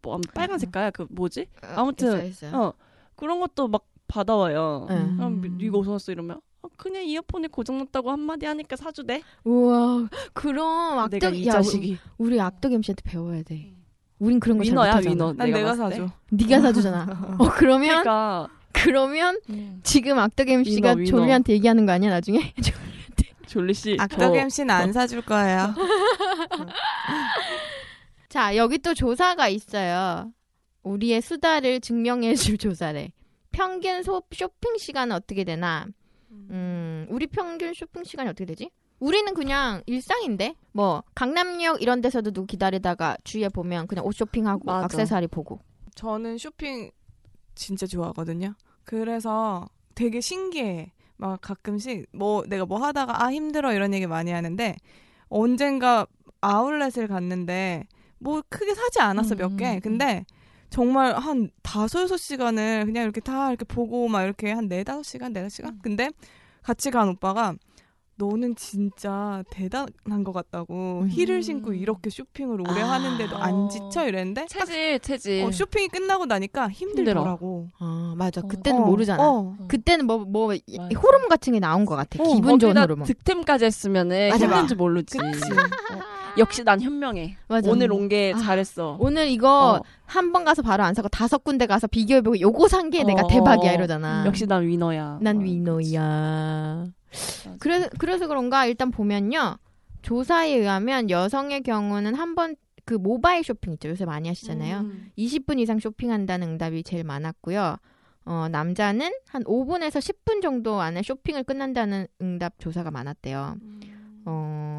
뭐 빨간 색깔 그 뭐지? 아무튼, 있어, 있어요. 어 그런 것도 막 받아와요. 네. 그럼 뭐 이거 어디서 샀어 이러면 어, 그냥 이어폰이 고장났다고 한마디 하니까 사주대. 우와. 그럼 악덕 이 야, 자식이 우리 악덕 MC한테 배워야 돼. 우린 그런 거잘 못하잖아. 위너. 난 내가. 사줘. 네가 사주잖아. 어 그러면 그러니까 그러면 음. 지금 악덕 MC가 위너, 위너. 졸리한테 얘기하는 거 아니야 나중에? 졸리 씨. 악덕 저- MC는 안 사줄 거예요. 자 여기 또 조사가 있어요. 우리의 수다를 증명해줄 조사래. 평균 소, 쇼핑 시간은 어떻게 되나? 음, 우리 평균 쇼핑 시간이 어떻게 되지? 우리는 그냥 일상인데 뭐 강남역 이런 데서도 누구 기다리다가 주위에 보면 그냥 옷 쇼핑하고 맞아. 액세서리 보고 저는 쇼핑 진짜 좋아하거든요. 그래서 되게 신기해. 막 가끔씩 뭐 내가 뭐 하다가 아 힘들어 이런 얘기 많이 하는데 언젠가 아울렛을 갔는데 뭐 크게 사지 않았어 음, 몇 개. 음, 근데 정말 한 다섯 여섯 시간을 그냥 이렇게 다 이렇게 보고 막 이렇게 한 네 다섯 시간 네 다섯 시간. 근데 같이 간 오빠가 너는 진짜 대단한 것 같다고 음. 힐을 신고 이렇게 쇼핑을 오래 아. 하는데도 안 지쳐 이랬는데 딱 체질 체질. 어, 쇼핑이 끝나고 나니까 힘들더라고. 아 맞아 어. 그때는 어, 모르잖아 어. 그때는 뭐 뭐. 호르몬 같은 게 나온 것 같아 어, 기분 좋은 거기다 호르몬 득템까지 했으면은 맞아. 힘든지 모르지. 역시 난 현명해. 맞아 오늘 온 게 아. 잘했어. 오늘 이거 어. 한번 가서 바로 안 사고 다섯 군데 가서 비교해보고 요거 산 게 내가 어, 대박이야 어. 이러잖아 역시 난 위너야. 난 어, 위너야. 그래서 그래서 그런가 일단 보면요 조사에 의하면 여성의 경우는 한번 그 모바일 쇼핑 있죠 요새 많이 하시잖아요 음. 20분 이상 쇼핑한다는 응답이 제일 많았고요 어, 남자는 한 5분에서 10분 정도 안에 쇼핑을 끝난다는 응답 조사가 많았대요.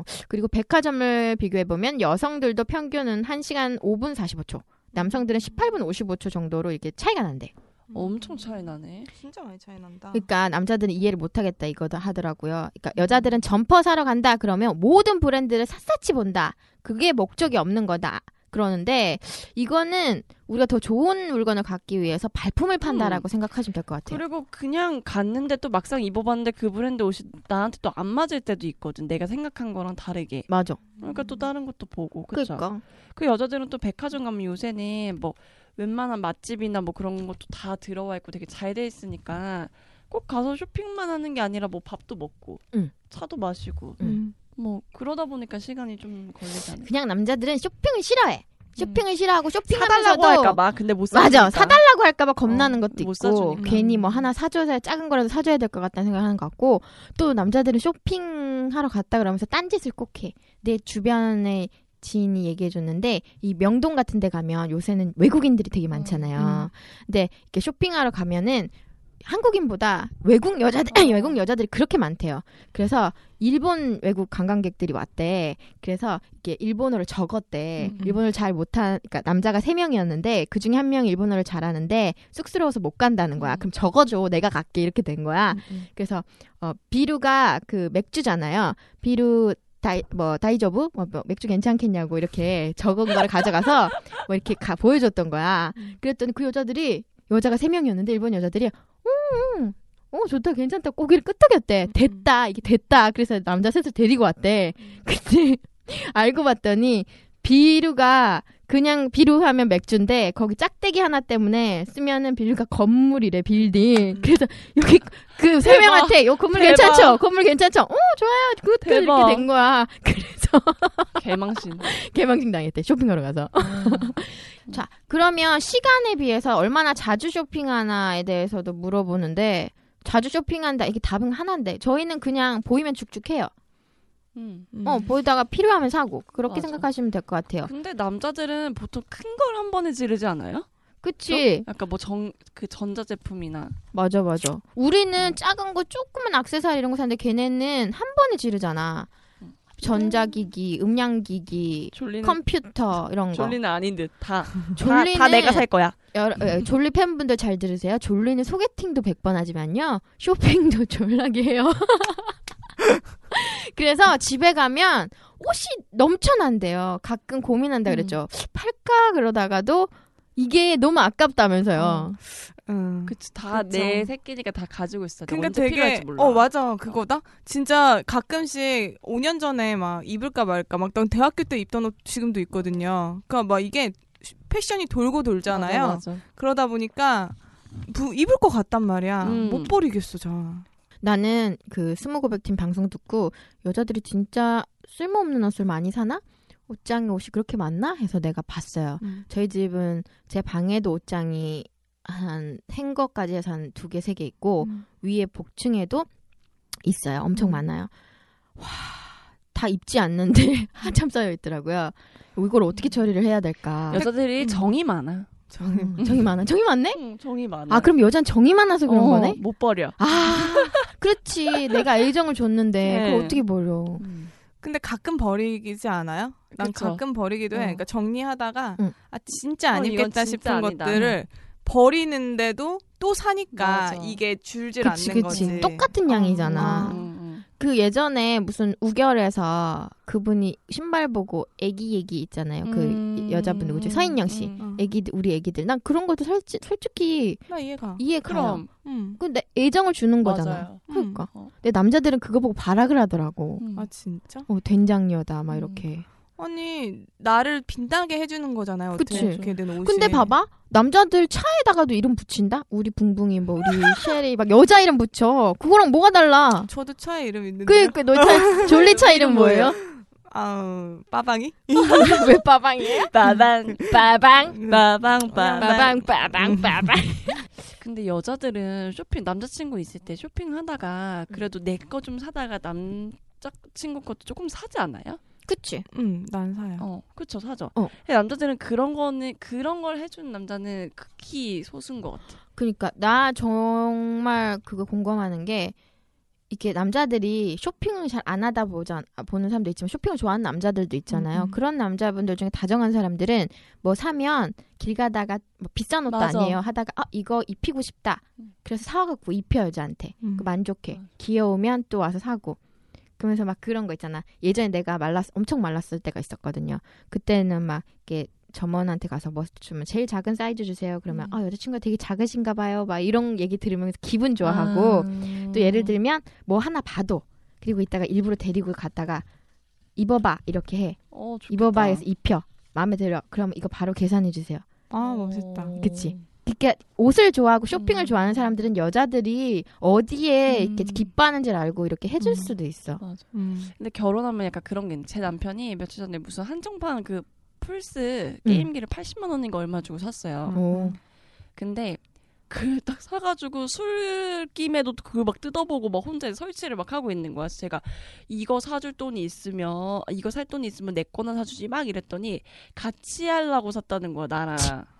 어, 그리고 백화점을 비교해보면 여성들도 평균은 1시간 5분 45초, 남성들은 18분 55초 정도로 이게 차이가 난대. 엄청 차이 나네. 진짜 많이 차이 난다. 그러니까 남자들은 이해를 못하겠다 이거도 하더라고요. 그러니까 여자들은 점퍼 사러 간다 그러면 모든 브랜드를 샅샅이 본다. 그게 목적이 없는 거다. 그러는데 이거는 우리가 더 좋은 물건을 갖기 위해서 발품을 판다라고 음. 생각하시면 될 것 같아요. 그리고 그냥 갔는데 또 막상 입어봤는데 그 브랜드 옷이 나한테 또 안 맞을 때도 있거든. 내가 생각한 거랑 다르게. 맞아. 그러니까 또 다른 것도 보고. 그쵸? 그러니까. 그 여자들은 또 백화점 가면 요새는 뭐 웬만한 맛집이나 뭐 그런 것도 다 들어와 있고 되게 잘 돼 있으니까 꼭 가서 쇼핑만 하는 게 아니라 뭐 밥도 먹고 응. 차도 마시고 음. 뭐 그러다 보니까 시간이 좀 걸리잖아. 그냥 남자들은 쇼핑을 싫어해. 쇼핑을 싫어하고 쇼핑하면서도 사달라고 할까봐 근데 못 사. 맞아 사달라고 할까봐 겁나는 어, 것도 못 있고 사주니까. 괜히 뭐 하나 사줘야 작은 거라도 사줘야 될 것 같다는 생각하는 것 같고 또 남자들은 쇼핑하러 갔다 그러면서 딴짓을 꼭 해 내 주변에 지인이 얘기해 줬는데 이 명동 같은 데 가면 요새는 외국인들이 되게 많잖아요. 근데 이렇게 쇼핑하러 가면은 한국인보다 외국 여자들 외국 여자들이 그렇게 많대요. 그래서 일본 외국 관광객들이 왔대. 그래서 이렇게 일본어를 적었대. 음. 일본어를 잘 못한 그러니까 남자가 세 명이었는데 그 중에 한 명이 일본어를 잘하는데 쑥스러워서 못 간다는 거야. 음. 그럼 적어줘. 내가 갈게 이렇게 된 거야. 그래서 어 ビール가 그 맥주잖아요. ビール だい 뭐 大丈夫 뭐, 뭐 맥주 괜찮겠냐고 이렇게 적은 거를 가져가서 뭐 이렇게 가, 보여줬던 거야. 그랬더니 그 여자들이 여자가 세 명이었는데 일본 여자들이 음, 어 좋다 괜찮다 고개를 끄덕였대 됐다 이게 됐다 그래서 남자 셋을 데리고 왔대. 근데 알고 봤더니 비루가 그냥 비루 하면 맥주인데 거기 짝대기 하나 때문에 쓰면은 ビル가 건물이래 빌딩. 그래서 여기 그 세. 명한테 요 건물 대박. 괜찮죠? 건물 괜찮죠? 어 좋아요. good good 이렇게. 된 거야. 그래서 개망신. 개망신 당했대 쇼핑하러 가서. 자 그러면 시간에 비해서 얼마나 자주 쇼핑하나에 대해서도 물어보는데 자주 쇼핑한다 이게 답은 하나인데 저희는 그냥 보이면 죽죽해요. 음. 어 보이다가 필요하면 사고 그렇게 맞아. 생각하시면 될 것 같아요. 근데 남자들은 보통 큰 걸 한 번에 지르지 않아요? 그치? 약간 뭐 정 그 전자 제품이나 맞아 맞아. 우리는 작은 거 조그만 악세사리 이런 거 사는데 걔네는 한 번에 지르잖아. 전자기기, 음량기기, 졸리는 컴퓨터 이런 거. 졸리는 아닌 듯 다. 졸리는 다, 다 내가 살 거야. 여러, 어, 졸리 팬분들 잘 들으세요. 졸리는 소개팅도 100번 하지만요. 쇼핑도 졸라게 해요. 그래서 집에 가면 옷이 넘쳐난대요. 가끔 고민한다 그랬죠. 팔까 그러다가도 이게 너무 아깝다면서요. 음. 그치 다 그쵸. 내 새끼니까 다 가지고 있어. 그러니까 언제 되게 필요할지 몰라. 어 맞아 그거다 진짜 가끔씩 5년 전에 막 입을까 말까 막난 대학교 때 입던 옷 지금도 있거든요 그러니까 막 이게 패션이 돌고 돌잖아요 맞아, 맞아. 그러다 보니까 부, 입을 것 같단 말이야 음. 못 버리겠어 저 나는 그 스무고백팀 방송 듣고 여자들이 진짜 쓸모없는 옷을 많이 사나? 옷장에 옷이 그렇게 많나? 해서 내가 봤어요. 음. 저희 집은 제 방에도 옷장이 한 행거까지 해서 한 두 개, 세 개 있고 음. 위에 복층에도 있어요. 엄청 음. 많아요. 와, 다 입지 않는데 한참 쌓여 있더라고요. 이걸 어떻게 처리를 해야 될까? 여자들이 음. 정이 많아. 음, 정이 많아. 정이 많네? 응, 정이 많아. 아, 그럼 여잔 정이 많아서 그런 어, 거네? 못 버려. 아, 그렇지. 내가 애정을 줬는데 네. 그걸 어떻게 버려? 근데 가끔 버리지 않아요? 난 그쵸. 가끔 버리기도 해 어. 그러니까 정리하다가 응. 아 진짜 안 어, 이건 입겠다 진짜 싶은 아니다. 것들을 버리는데도 또 사니까 맞아. 이게 줄질 그치, 않는 그치. 거지 똑같은 양이잖아. 어. 음, 음. 그 예전에 무슨 우결에서 그분이 신발 보고 애기 얘기 있잖아요. 그 음, 여자분 누구지? 서인영 씨. 음. 어. 애기들 우리 애기들. 난 그런 것도 솔직, 솔직히 나 이해가 이해 가요. 그럼 음. 근데 애정을 주는 거잖아. 맞아요. 그러니까. 어. 근데 남자들은 그거 보고 발악을 하더라고. 음. 아 진짜? 어, 된장녀다 막 음. 이렇게. 아니 나를 빛나게 해주는 거잖아요. 그치. 근데 봐봐. 남자들 차에다가도 이름 붙인다? 우리 붕붕이 뭐 우리 쉐리 막 여자 이름 붙여. 그거랑 뭐가 달라? 저도 차에 이름 있는데. 그니까 너 차 졸리 차 이름 뭐예요? 아 빠방이? 왜 빠방이에요? 빠방 빠방. 빠방 빠방. 빠방 빠방 빠방. 근데 여자들은 쇼핑 남자친구 있을 때 쇼핑하다가 그래도 내 거 좀 사다가 남자친구 것도 조금 사지 않아요? 그치? 응, 난 사요. 어, 그쵸 사죠. 어. 근데 남자들은 그런 거는 그런 걸 해주는 남자는 극히 소수인 것 같아. 그니까 나 정말 그거 공감하는 게 이게 남자들이 쇼핑을 잘 안 하다 보자 아, 보는 사람도 있지만 쇼핑을 좋아하는 남자들도 있잖아요. 음, 음. 그런 남자분들 중에 다정한 사람들은 뭐 사면 길 가다가 뭐 비싼 옷도 맞아. 아니에요. 하다가 아 이거 입히고 싶다. 음. 그래서 사와갖고 입혀 여자한테 음. 그 만족해. 음. 귀여우면 또 와서 사고. 그러면서 막 그런 거 있잖아. 예전에 내가 말랐 엄청 말랐을 때가 있었거든요. 그때는 막 이렇게 점원한테 가서 맞추면 제일 작은 사이즈 주세요. 그러면 음. 아 여자친구가 되게 작으신가 봐요. 막 이런 얘기 들으면서 기분 좋아하고 아. 또 예를 들면 뭐 하나 봐도 그리고 이따가 일부러 데리고 갔다가 입어봐 이렇게 해. 어. 입어봐 해서 입혀. 마음에 들어. 그럼 이거 바로 계산해 주세요. 아 멋있다. 어. 그치. 그러니까 옷을 좋아하고 쇼핑을 음. 좋아하는 사람들은 여자들이 어디에 이렇게 음. 기뻐하는지를 알고 이렇게 해줄 음. 수도 있어. 맞아. 음. 근데 결혼하면 약간 그런 게 있는데 제 남편이 며칠 전에 무슨 한정판 그 플스 음. 게임기를 80만 원인가 얼마 주고 샀어요. 오. 근데 그딱 사가지고 술김에도 그걸 막 뜯어보고 막 혼자 설치를 막 하고 있는 거야. 제가 이거 사줄 돈이 있으면 이거 살 돈이 있으면 내 거나 사주지 막 이랬더니 같이 하려고 샀다는 거야 나랑.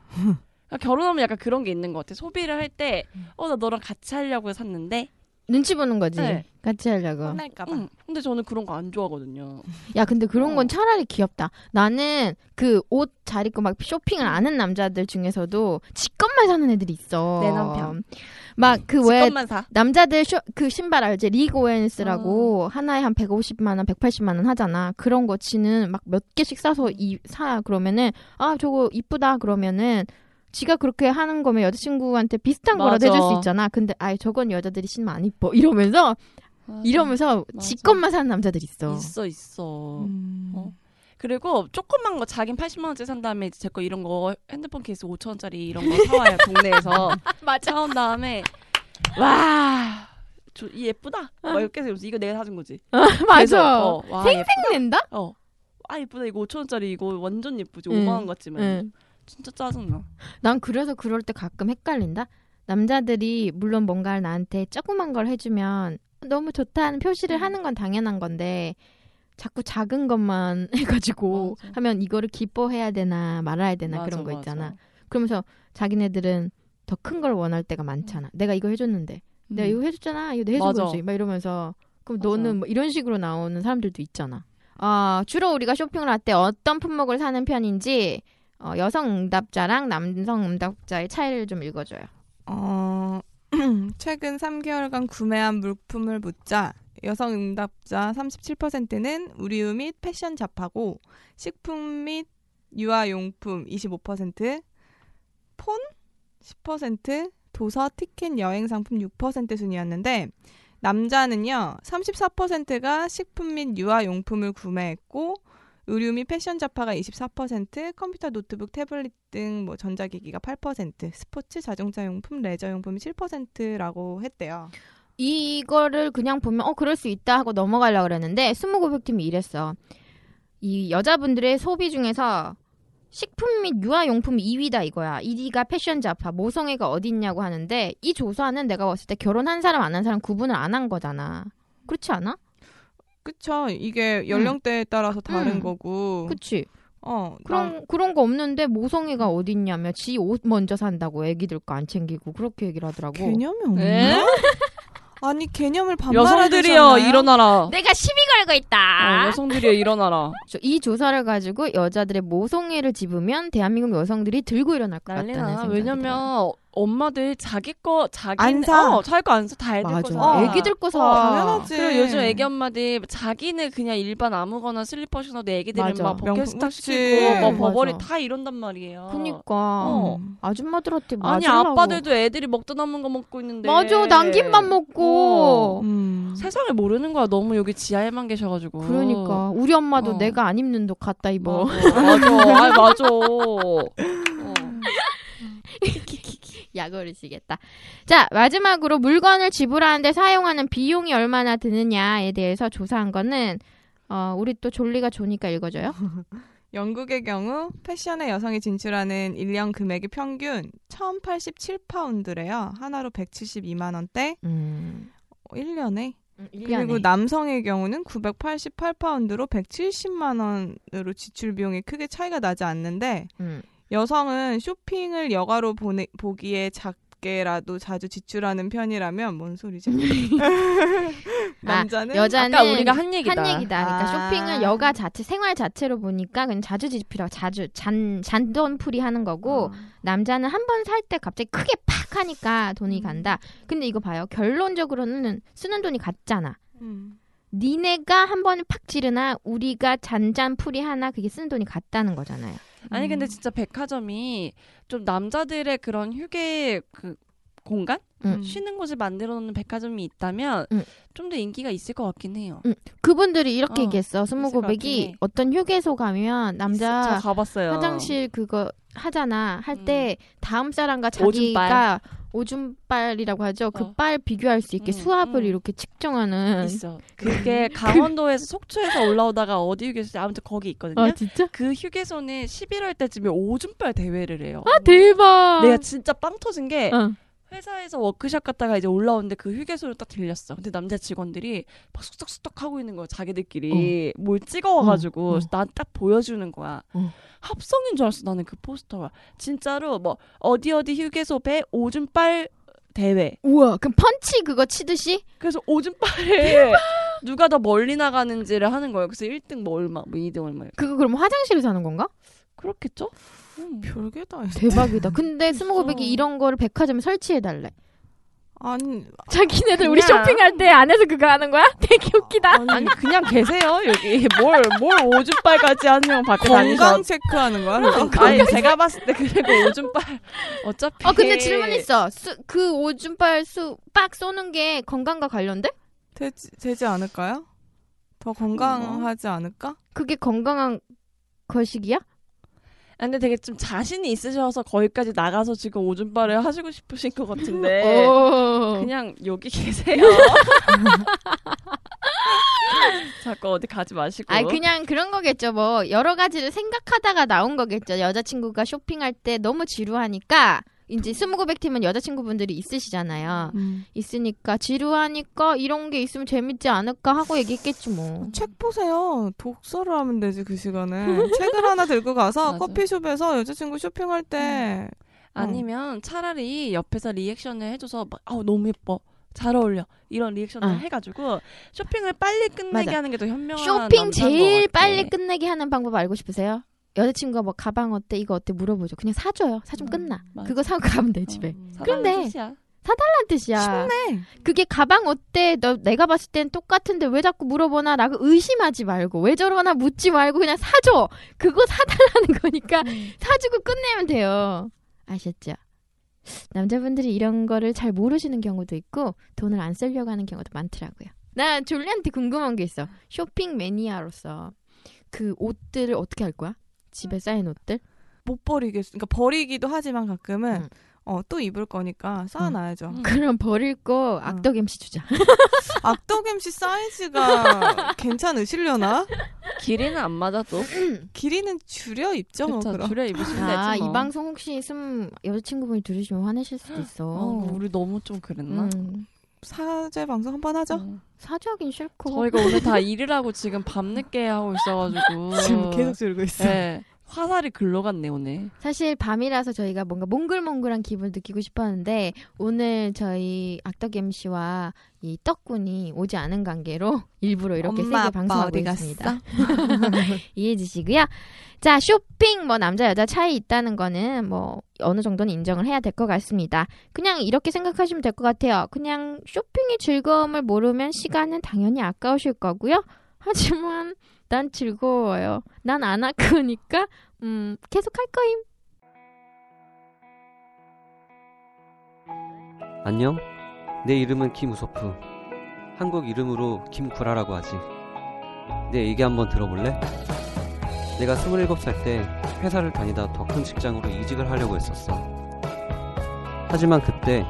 그러니까 결혼하면 약간 그런 게 있는 것 같아. 소비를 할 때 어 나 너랑 같이 하려고 샀는데. 눈치 보는 거지. 네. 같이 하려고. 혼날까봐. 응. 근데 저는 그런 거 안 좋아하거든요. 야, 근데 그런 건 어. 차라리 귀엽다. 나는 그 옷 잘 입고 막 쇼핑을 아는 남자들 중에서도 지 것만 사는 애들이 있어. 내 남편. 막그지 왜. 남자들 쇼, 그 신발 알지? 리그 어. 하나에 한 150만 원, 180만 원 하잖아. 그런 거 지는 막 몇 개씩 사서 이, 사 그러면은 아 저거 이쁘다 그러면은 지가 그렇게 하는 거면 여자친구한테 비슷한 거라도 맞아. 해줄 수 있잖아. 근데 아예 저건 여자들이 신으면 안 이뻐 이러면서 이러면서 지 맞아. 것만 사는 남자들 있어. 있어 있어. 음. 어. 그리고 조그만 거 자긴 80만 원짜리 산 다음에 제 거 이런 거 핸드폰 케이스 5천 원짜리 이런 거 사와요 동네에서 사온 다음에 와. 저, 이 예쁘다. 막 이렇게 해서 이러면서 이거 내가 사준 거지. 맞아. 어, 와, 생생낸다? 어. 아 예쁘다. 이거 5천 원짜리 이거 완전 예쁘지. 응. 5만 원 같지만 응. 진짜 짜증나. 난 그래서 그럴 때 가끔 헷갈린다. 남자들이 물론 뭔가를 나한테 조그만 걸 해주면 너무 좋다는 표시를 음. 하는 건 당연한 건데 자꾸 작은 것만 해가지고 맞아. 하면 이거를 기뻐해야 되나 말아야 되나 그런 맞아, 거 맞아. 있잖아. 그러면서 자기네들은 더 큰 걸 원할 때가 많잖아. 내가 이거 해줬는데 내가 음. 이거 해줬잖아. 이거 내가 해준 맞아. 거지. 막 이러면서 그럼 맞아. 너는 뭐 이런 식으로 나오는 사람들도 있잖아. 아 주로 우리가 쇼핑을 할 때 어떤 품목을 사는 편인지 어, 여성 응답자랑 남성 응답자의 차이를 좀 읽어줘요. 어, 최근 3개월간 구매한 물품을 묻자 여성 응답자 37%는 의류 및 패션 잡하고 식품 및 유아용품 25%, 폰 10%, 도서, 티켓, 여행 상품 6% 순이었는데 남자는요 34%가 식품 및 유아용품을 구매했고 의류 및 패션 잡화가 24%, 컴퓨터, 노트북, 태블릿 등 뭐 전자기기가 8%, 스포츠, 자동차 용품, 레저 용품이 7%라고 했대요. 이거를 그냥 보면 어 그럴 수 있다 하고 넘어가려고 그랬는데 스무고백팀이 이랬어. 이 여자분들의 소비 중에서 식품 및 유아용품 2위다 이거야. 1위가 패션 잡화, 모성애가 어디 있냐고 하는데 이 조사는 내가 봤을 때 결혼한 사람 안 한 사람 구분을 안 한 거잖아. 그렇지 않아? 그쵸? 이게 연령대에 따라서 다른 음. 거고. 그치? 어, 그런 그런 거 없는데 모성애가 어디 있냐며 지 옷 먼저 산다고 애기들 거 안 챙기고 그렇게 얘기를 하더라고. 개념이 없나? 에? 아니 개념을 여성들이여? 일어나라. 내가 시비 걸고 있다. 어, 여성들이여 일어나라. 저- 이 조사를 가지고 여자들의 모성애를 집으면 대한민국 여성들이 들고 일어날 것 같다는. 생각이 들어요. 왜냐면 엄마들 자기 거 자기 안 사. 어, 자기 거 안 사. 다 애들 맞아. 거 사. 애기들 거 사. 어, 당연하지. 그리고 요즘 애기 엄마들 자기는 그냥 일반 아무거나 슬리퍼 신어도 애기들은 맞아. 막 버켄 명품, 스탁 그치. 시키고 뭐 맞아. 버버리 다 이런단 말이에요. 그니까 어. 아줌마들한테 아니 맞으려고. 아빠들도 애들이 먹다 남은 거 먹고 있는데 맞아 남긴 밥 먹고 음. 세상을 모르는 거야. 너무 여기 지하에만 계셔가지고. 그러니까 우리 엄마도 어. 내가 안 입는 옷 갖다 입어 맞아. 맞아. 아이, 맞아. 어. 야거르시겠다 자 마지막으로 물건을 지불하는데 사용하는 비용이 얼마나 드느냐에 대해서 조사한 거는 어, 우리 또 졸리가 좋으니까 읽어줘요 영국의 경우 패션에 여성이 진출하는 1년 금액이 평균 1,087파운드래요. 하나로 172만 원대. 음. 어, 1년에. 그리고 그리고 남성의 경우는 988파운드로 170만 원으로 지출 비용이 크게 차이가 나지 않는데 음. 여성은 쇼핑을 여가로 보내, 보기에 작게라도 자주 지출하는 편이라면 뭔 소리지? 남자는 여자는 아까 우리가 한 얘기다. 한 얘기다. 그러니까 아. 쇼핑을 여가 자체 생활 자체로 보니까 그냥 자주 지필하고 자주 잔 잔돈풀이 하는 거고 어. 남자는 한 번 살 때 갑자기 크게 팍 하니까 돈이 음. 간다. 근데 이거 봐요. 결론적으로는 쓰는 돈이 같잖아. 음. 니네가 한 번에 팍 지르나 우리가 잔잔풀이 하나 그게 쓰는 돈이 같다는 거잖아요. 아니 근데 음. 진짜 백화점이 좀 남자들의 그런 휴게 그 공간 음. 쉬는 곳을 만들어 놓는 백화점이 있다면 음. 좀더 인기가 있을 것 같긴 해요. 그분들이 이렇게 어, 얘기했어. 스무고백이 해. 어떤 휴게소 가면 남자. 화장실 그거 하잖아. 할 음. 때 다음 사람과. 자기가 오줌발이라고 하죠. 그 어. 빨 비교할 수 있게 음, 수압을 음. 이렇게 측정하는. 있어. 그게 강원도에서 속초에서 올라오다가 어디 휴게소 아무튼 거기 있거든요. 아 진짜? 그 휴게소는 11월 때쯤에 오줌발 대회를 해요. 아 대박. 내가 진짜 빵 터진 게 어. 회사에서 워크숍 갔다가 이제 올라오는데 그 휴게소를 딱 들렸어. 근데 남자 직원들이 막 쑥덕쑥덕 하고 있는 거야. 자기들끼리 뭘 찍어와가지고 어, 어. 난딱 보여주는 거야. 어. 합성인 줄 알았어. 나는 그 포스터가 진짜로 뭐 어디 어디 휴게소 배 오줌 빨 대회. 우와 그럼 펀치 그거 치듯이? 그래서 오줌빨을 누가 더 멀리 나가는지를 하는 거예요. 그래서 1등 뭐 얼마, 뭐 2등 얼마. 그거 그럼 화장실에서 하는 건가? 그렇겠죠? 음. 별게다. 대박이다. 근데. 스무고백이 이런 거를 백화점에 설치해 달래. 아니 자기네들 우리 그냥- 쇼핑할 때 안에서 그거 하는 거야? 되게 웃기다. 아니 그냥 계세요 여기 뭘 뭘 오줌빨까지 한 명 밖에 건강 다니셔. 체크하는 거야. 그거? 아니 제가 봤을 때 그리고 오줌빨 어차피. 어 근데 질문 있어. 수, 그 오줌발 수빡 쏘는 게 건강과 관련돼? 되지, 되지 않을까요? 더 건강하지 않을까? 그게 건강한 거식이야? 아, 근데 되게 좀 자신이 있으셔서 거기까지 나가서 지금 오줌빨을 하시고 싶으신 것 어. 같은데. 오. 그냥 여기 계세요. 자꾸 어디 가지 마시고. 아니 그냥 그런 거겠죠. 뭐 여러 가지를 생각하다가 나온 거겠죠. 여자친구가 쇼핑할 때 너무 지루하니까 이제 스무고백 팀은 여자친구분들이 있으시잖아요. 음. 있으니까 지루하니까 이런 게 있으면 재밌지 않을까 하고 얘기했겠지 뭐. 책 보세요. 독서를 하면 되지 그 시간에. 책을 하나 들고 가서. 커피숍에서 여자친구 쇼핑할 때 아니면 차라리 옆에서 리액션을 해줘서 막, 아우 너무 예뻐. 잘 어울려. 이런 리액션을 어. 해가지고 쇼핑을 빨리 끝내게 맞아. 하는 게 더 현명한 쇼핑 제일. 빨리 끝내게 하는 방법 알고 싶으세요? 여자친구가 뭐 가방 어때 이거 어때 물어보죠. 그냥 사줘요. 사주면 끝나. 맞아. 그거 사고 가면 돼 집에. 음, 그런데 사달라는 뜻이야. 란 뜻이야. 쉽네. 그게 가방 어때? 너 내가 봤을 땐 똑같은데 왜 자꾸 물어보나? 라고 의심하지 말고 왜 저러나 묻지 말고 그냥 사줘. 그거 사달라는 거니까 음. 사주고 끝내면 돼요. 아셨죠? 남자분들이 이런 거를 잘 모르시는 경우도 있고 돈을 안 쓰려고 하는 경우도 많더라고요. 나 졸리한테 궁금한 게 있어. 쇼핑 매니아로서 그 옷들을 어떻게 할 거야? 집에 쌓인 옷들? 못 버리겠어. 그러니까 버리기도 하지만 가끔은 응. 어, 또 입을 거니까 쌓아놔야죠. 음. 그럼 버릴 거 악덕 MC 주자. 악덕 MC 사이즈가 괜찮으시려나? 길이는 안 맞아도 길이는 줄여 입죠, 뭐 그쵸, 그럼. 줄여 입으시면 아, 되지 뭐. 이 방송 혹시 있으면 여자친구분이 들으시면 화내실 수도 있어. 어, 우리 너무 좀 그랬나? 음, 사죄 방송 한 번 하죠. 음. 사주하긴 싫고. 저희가 오늘 다 일을 하고 지금 밤늦게 하고 있어가지고 지금 계속 줄고 있어. 네. 화살이 글러갔네 오늘. 사실 밤이라서 저희가 뭔가 몽글몽글한 기분 을 느끼고 싶었는데 오늘 저희 악덕 MC와 이 떡군이 오지 않은 관계로 일부러 이렇게 엄마, 세게 방송하고 있습니다. 이해해 주시고요. 자, 쇼핑 뭐 남자 여자 차이 있다는 거는 뭐 어느 정도는 인정을 해야 될 것 같습니다. 그냥 이렇게 생각하시면 될 것 같아요. 그냥 쇼핑의 즐거움을 모르면 시간은 당연히 아까우실 거고요. 하지만 난 즐거워요. 난안 아까우니까 음, 계속 할 거임. 안녕. 내 이름은 김우소프. 한국 이름으로 김구라라고 하지. 내 얘기 한번 들어볼래? 내가 27살 때 회사를 다니다 더 큰 직장으로 이직을 하려고 했었어. 하지만 그때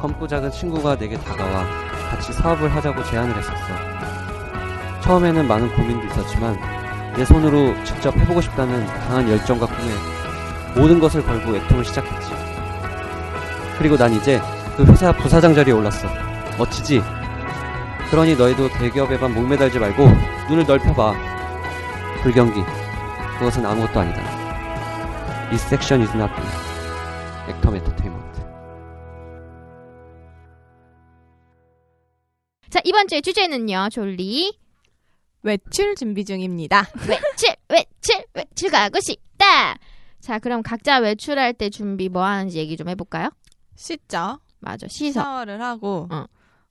검고 작은 친구가 내게 다가와 같이 사업을 하자고 제안을 했었어. 처음에는 많은 고민도 있었지만 내 손으로 직접 해보고 싶다는 강한 열정과 꿈에 모든 것을 걸고 애통을 시작했지. 그리고 난 이제 그 회사 부사장 자리에 올랐어. 멋지지? 그러니 너희도 대기업에만 목매달지 말고 눈을 넓혀봐. 불경기. 그것은 아무것도 아니다. This section is nothing. 액텀 엔터테인먼트. 자, 이번 주의 주제는요. 졸리. 외출 준비 중입니다. 외출, 외출, 외출 가고 싶다. 자, 그럼 각자 외출할 때 준비 뭐 하는지 얘기 좀 해볼까요? 씻죠. 맞아, 씻어. 샤워를 하고 어.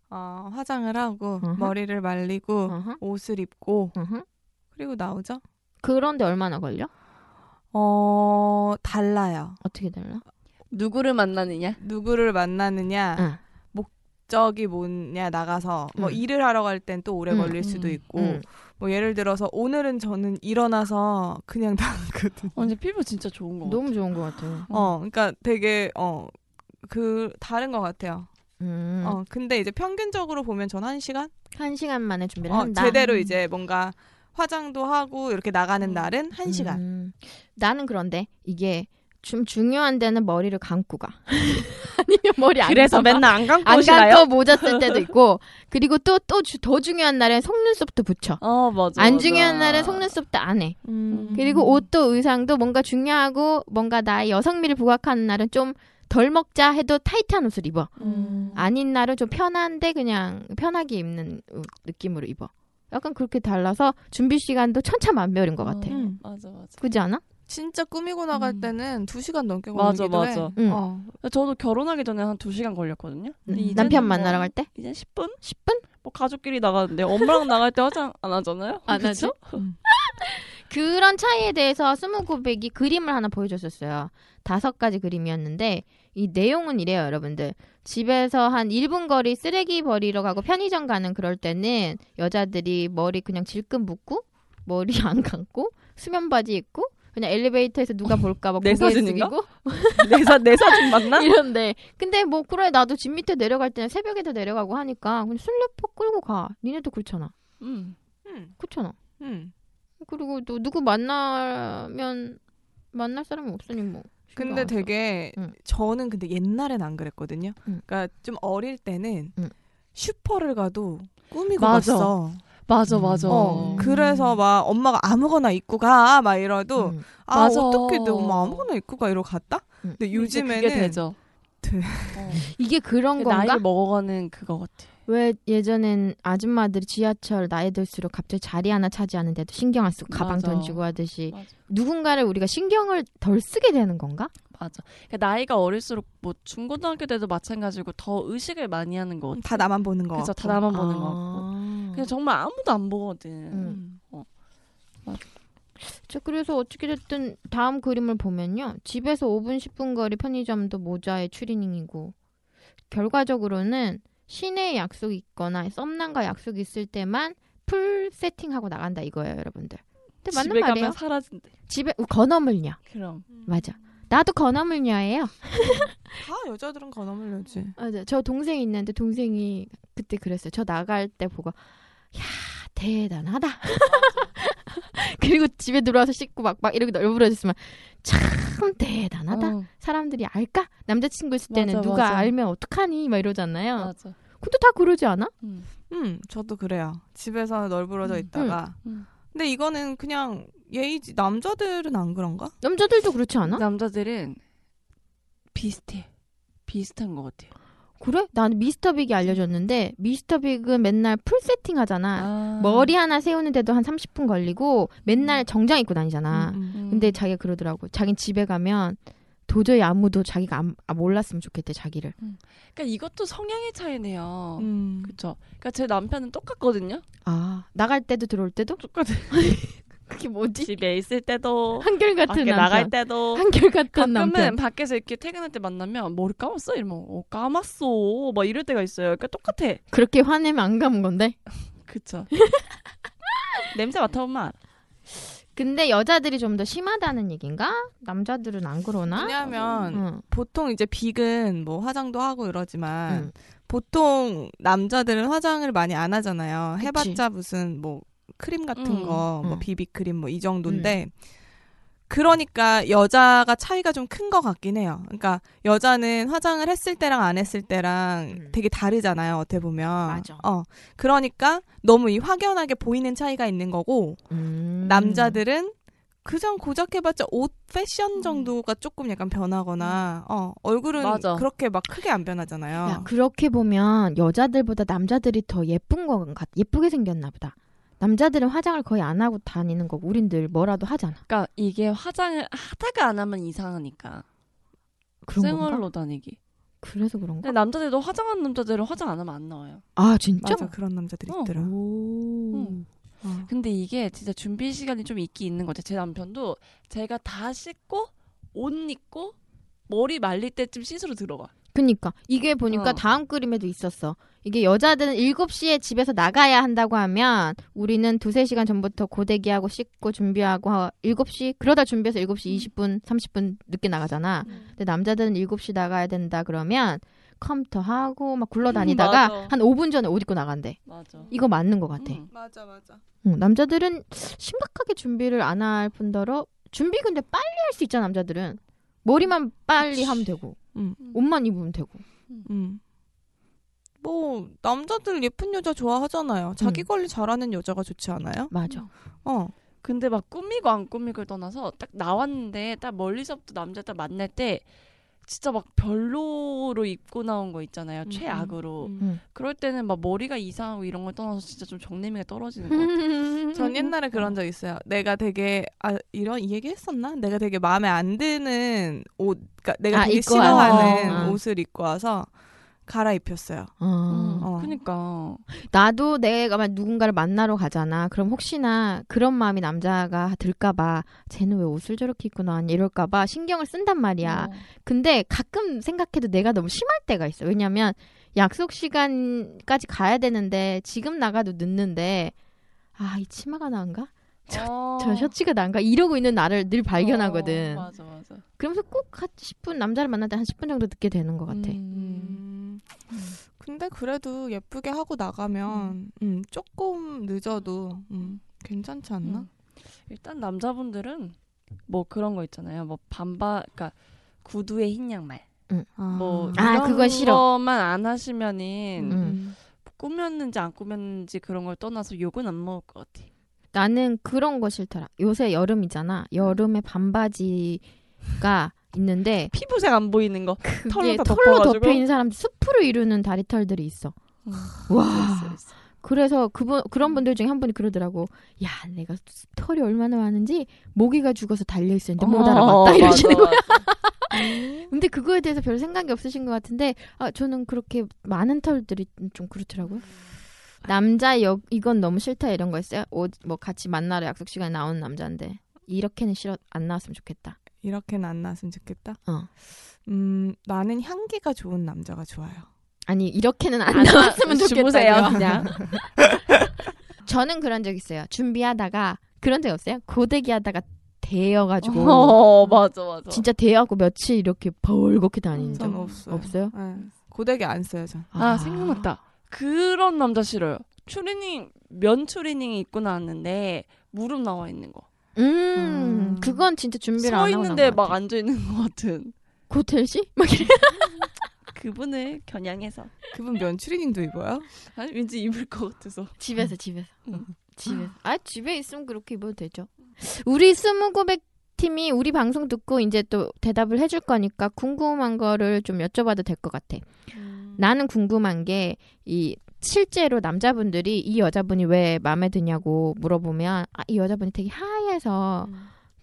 어, 화장을 하고 어허. 머리를 말리고 어허, 옷을 입고 어허. 그리고 나오죠. 그런데 얼마나 걸려? 어, 달라요. 어떻게 달라? 누구를 만나느냐? 누구를 만나느냐, 응. 목적이 뭐냐 나가서 뭐 음. 일을 하러 갈 땐 또 오래 음, 걸릴 수도 음, 있고 응. 뭐 예를 들어서 오늘은 저는 일어나서 그냥 나거든. 어, 근데 피부 진짜 좋은 거 같아. 너무 좋은 것 같아. 어, 그러니까 되게 어 그 다른 것 같아요. 음. 어, 근데 이제 평균적으로 보면 전 한 시간 한 시간 만에 준비를 어, 한다. 제대로 이제 뭔가 화장도 하고 이렇게 나가는 날은 한 시간. 음. 나는 그런데 이게 좀 중요한 데는 머리를 감고 가. 아니면 머리 안 그래서 감아. 맨날 안 감고 안 오시나요? 감고 모자 쓸 때도 있고 그리고 또 또 더 중요한 날엔 속눈썹도 붙여. 어 맞아. 안 맞아. 중요한 날엔 속눈썹도 안 해. 음. 그리고 옷도 의상도 뭔가 중요하고 뭔가 나의 여성미를 부각하는 날은 좀 덜 먹자 해도 타이트한 옷을 입어. 음. 아닌 날은 좀 편한데 그냥 편하게 입는 어, 느낌으로 입어. 약간 그렇게 달라서 준비 시간도 천차만별인 것 같아. 음. 맞아 맞아. 그지 않아? 진짜 꾸미고 나갈 음. 때는 두 시간 넘게 맞아, 걸리기도 해. 맞아. 응. 어. 저도 결혼하기 전에 한 2시간 걸렸거든요. 근데 음. 이제는 남편 뭐 만나러 갈 때? 이제 10분? 10분? 뭐 가족끼리 나가는데 엄마랑 나갈 때 화장 안 하잖아요. 안 그쵸? 그런 차이에 대해서 스무 고백이 그림을 하나 보여줬었어요. 다섯 가지 그림이었는데 이 내용은 이래요, 여러분들. 집에서 한 1분 거리 쓰레기 버리러 가고 편의점 가는 그럴 때는 여자들이 머리 그냥 질끈 묶고 머리 안 감고 수면 바지 입고 그냥 엘리베이터에서 누가 볼까 봐내 사진인가? 숙이고 내, 사, 내 사진 맞나? 이런데 근데 뭐 그래 나도 집 밑에 내려갈 때는 새벽에도 내려가고 하니까 그냥 슬리퍼 끌고 가. 니네도 그렇잖아. 음. 음. 그렇잖아. 음. 그리고 또 누구 만나면 만날 사람이 없으니 뭐. 근데. 되게 응. 저는 근데 옛날엔 안 그랬거든요. 응. 그러니까 좀 어릴 때는 응. 슈퍼를 가도 꾸미고 맞아. 갔어. 맞아 음. 맞아. 어, 그래서 막 엄마가 아무거나 입고 가 막 이러도 음. 아 맞아. 어떻게 내 엄마 아무거나 입고 가 이러고 갔다. 음. 근데 요즘에는 되죠. 돼. 어. 이게 그런 건가? 나이를 먹어가는 그거 같아. 왜 예전엔 아줌마들이 지하철 나이 들수록 갑자기 자리 하나 차지하는데도 신경 안 쓰고 가방 맞아. 던지고 하듯이 맞아. 누군가를 우리가 신경을 덜 쓰게 되는 건가? 맞아. 그러니까 나이가 어릴수록 뭐 중고등학교 때도 마찬가지고 더 의식을 많이 하는 거. 다 나만 보는 거. 그래서. 다 나만 보는 거 같고. 아. 그냥 정말 아무도 안 보거든. 음. 음. 자, 그래서 어떻게 됐든 다음 그림을 보면요. 집에서 5분 10분 거리 편의점도 모자에 추리닝이고 결과적으로는 시내에 약속이 있거나 썸남과 약속이 있을 때만 풀 세팅하고 나간다 이거예요, 여러분들. 근데 맞는 집에 말이에요. 가면 사라진대. 집에 어, 건어물녀. 그럼. 맞아. 나도 건어물녀예요. 다 여자들은 건어물려지. 맞아. 저 동생이 있는데 동생이 그때 그랬어요. 저 나갈 때 보고 야 대단하다. 그리고 집에 들어와서 씻고 막 막 이렇게 널브러졌으면 참 대단하다. 어, 사람들이 알까? 남자친구 있을 때는 맞아, 누가 맞아. 알면 어떡하니? 막 이러잖아요. 맞아. 근데 다 그러지 않아? 음. 음, 저도 그래요. 집에서 널브러져 음. 있다가. 음. 근데 이거는 그냥 예의지. 남자들은 안 그런가? 남자들도 그렇지 않아? 남자들은 비슷해. 비슷한 것 같아요. 그래? 나는 미스터 빅이 알려줬는데 미스터 빅은 맨날 풀 세팅 하잖아. 아. 머리 하나 세우는데도 한 30분 걸리고 맨날 정장 입고 다니잖아. 음, 음. 음. 근데 자기가 그러더라고. 자긴 집에 가면 도저히 아무도 자기가 안, 아, 몰랐으면 좋겠대 자기를. 그러니까 이것도 성향의 차이네요. 음. 그쵸. 그러니까 제 남편은 똑같거든요. 아 나갈 때도 들어올 때도 똑같아. 그게 뭐지? 집에 있을 때도 한결 밖에 같은 나갈 남편. 때도 한결 같은 가끔은 남편. 밖에서 이렇게 퇴근할 때 만나면 머리 감았어 이러면 어 감았어 막 이럴 때가 있어요. 그러니까 똑같아. 그렇게 화내면 안 감은 건데. 그쵸. 냄새 맡아보면 알아. 근데 여자들이 좀 더 심하다는 얘긴가? 남자들은 안 그러나? 왜냐하면 응. 보통 이제 빅은 뭐 화장도 하고 이러지만 응. 보통 남자들은 화장을 많이 안 하잖아요. 그치. 해봤자 무슨 뭐 크림 같은 음, 거, 뭐 음. 비비 크림 뭐 이 정도인데 그러니까 여자가 차이가 좀 큰 것 같긴 해요. 그러니까 여자는 화장을 했을 때랑 안 했을 때랑 음. 되게 다르잖아요. 어떻게 보면. 맞아. 어. 그러니까 너무 이 확연하게 보이는 차이가 있는 거고 음. 남자들은 그냥 고작 해봤자 옷 패션 음. 정도가 조금 약간 변하거나 어 얼굴은 맞아. 그렇게 막 크게 안 변하잖아요. 야, 그렇게 보면 여자들보다 남자들이 더 예쁜 거 같, 예쁘게 생겼나 보다. 남자들은 화장을 거의 안 하고 다니는 거고 우린 늘 뭐라도 하잖아. 그러니까 이게 화장을 하다가 안 하면 이상하니까 그런 생얼로 건가? 다니기. 그래서 그런가? 근데 남자들도 화장하는 남자들은 화장 안 하면 안 나와요. 아 진짜? 맞아 그런 남자들 어. 있더라. 오. 음. 어. 근데 이게 진짜 준비 시간이 좀 있긴 있는 것 같아요. 제 남편도 제가 다 씻고 옷 입고 머리 말릴 때쯤 씻으러 들어가. 그니까 이게 보니까 어. 다음 그림에도 있었어. 이게 여자들은 7시에 집에서 나가야 한다고 하면 우리는 두세 시간 전부터 고데기하고 씻고 준비하고 7시 그러다 준비해서 7시 20분 30분 늦게 나가잖아. 근데 남자들은 7시 나가야 된다 그러면 컴퓨터 하고 막 굴러다니다가 맞아. 한 5분 전에 옷 입고 나간대. 맞아. 이거 맞는 것 같아. 음. 맞아 맞아. 응, 남자들은 심각하게 준비를 안 할 뿐더러 준비 근데 빨리 할 수 있잖아 남자들은 머리만 빨리 하면 되고 음. 옷만 입으면 되고 음. 뭐 남자들 예쁜 여자 좋아하잖아요. 자기 음. 관리 잘하는 여자가 좋지 않아요? 맞아 어. 근데 막 꾸미고 안 꾸미고를 떠나서 딱 나왔는데 딱 멀리서부터 남자 딱 만날 때 진짜 막 별로로 입고 나온 거 있잖아요. 음, 최악으로. 음. 응. 그럴 때는 막 머리가 이상하고 이런 걸 떠나서 진짜 좀 정내미가 떨어지는 것 같아요. 전 옛날에 그런 적 있어요. 내가 되게 아 이런 이 얘기 했었나? 내가 되게 마음에 안 드는 옷, 그러니까 내가 아, 되게 싫어하는 와서. 옷을 입고 와서 갈아입혔어요. 어. 음, 어. 그니까. 나도 내가 만 누군가를 만나러 가잖아. 그럼 혹시나 그런 마음이 남자가 들까봐 쟤는 왜 옷을 저렇게 입고 나왔냐 이럴까봐 신경을 쓴단 말이야. 어. 근데 가끔 생각해도 내가 너무 심할 때가 있어. 왜냐면 약속 시간까지 가야 되는데 지금 나가도 늦는데 아 이 치마가 나은가? 어. 저 셔츠가 나은가? 이러고 있는 나를 늘 발견하거든. 어, 맞아, 맞아. 그러면서 꼭 한 10분 남자를 만날 때 한 10분 정도 늦게 되는 것 같아. 음. 음. 근데 그래도 예쁘게 하고 나가면 음, 조금 늦어도 음, 괜찮지 않나? 음. 일단 남자분들은 뭐 그런 거 있잖아요. 뭐 반바, 그러니까 구두에 흰 양말. 아. 뭐 아, 이런 그거 싫어. 거만 안 하시면은 음. 꾸몄는지 안 꾸몄는지 그런 걸 떠나서 욕은 안 먹을 것 같아. 나는 그런 거 싫더라. 요새 여름이잖아. 여름에 반바지가 있는데 피부색 안 보이는 거. 털로 털로? 덮여 있는 사람들 수프로 이루는 다리털들이 있어. 와. 있어, 있어. 그래서 그분 그런 분들 중에 한 분이 그러더라고. 야, 내가 털이 얼마나 많은지 모기가 죽어서 달려 있었는데 못 어, 알아봤다 이러시는 맞아, 거야. 근데 그거에 대해서 별 생각이 없으신 것 같은데 아 저는 그렇게 많은 털들이 좀 그렇더라고요. 남자 여, 이건 너무 싫다 이런 거 있어요? 옷, 뭐 같이 만나러 약속 시간에 나오는 남자인데 이렇게는 싫어 안 나왔으면 좋겠다. 이렇게는 안 나왔으면 좋겠다. 어. 음, 나는 향기가 좋은 남자가 좋아요. 아니 이렇게는 안 안 나- 나왔으면 좋겠다. 그냥. 저는 그런 적 있어요. 준비하다가 그런 적 없어요? 고데기 하다가 데여가지고 어, 맞아, 맞아. 진짜 데여갖고 며칠 이렇게 벌겋게 다니는 적전 없어요. 없어요? 네. 고데기 안 써요, 전. 아, 생각났다. 그런 남자 싫어요. 추리닝, 면 추리닝 입고 나왔는데 무릎 나와 있는 거. 음, 음. 그건 진짜 준비를 서안 하고 있는데 나온 것 막. 앉아 있는 것 같은. 고텔씨? 막 이래. 그분을 겨냥해서. 그분 면 추리닝도 입어요? 아니, 왠지 입을 것 같아서. 집에서 집에서 응. 집에서 아 집에 있으면 그렇게 입어도 되죠. 우리 스무고백 팀이 우리 방송 듣고 이제 또 대답을 해줄 거니까 궁금한 거를 좀 여쭤봐도 될 것 같아. 나는 궁금한 게 이 실제로 남자분들이 이 여자분이 왜 마음에 드냐고 물어보면 아, 이 여자분이 되게 하얘서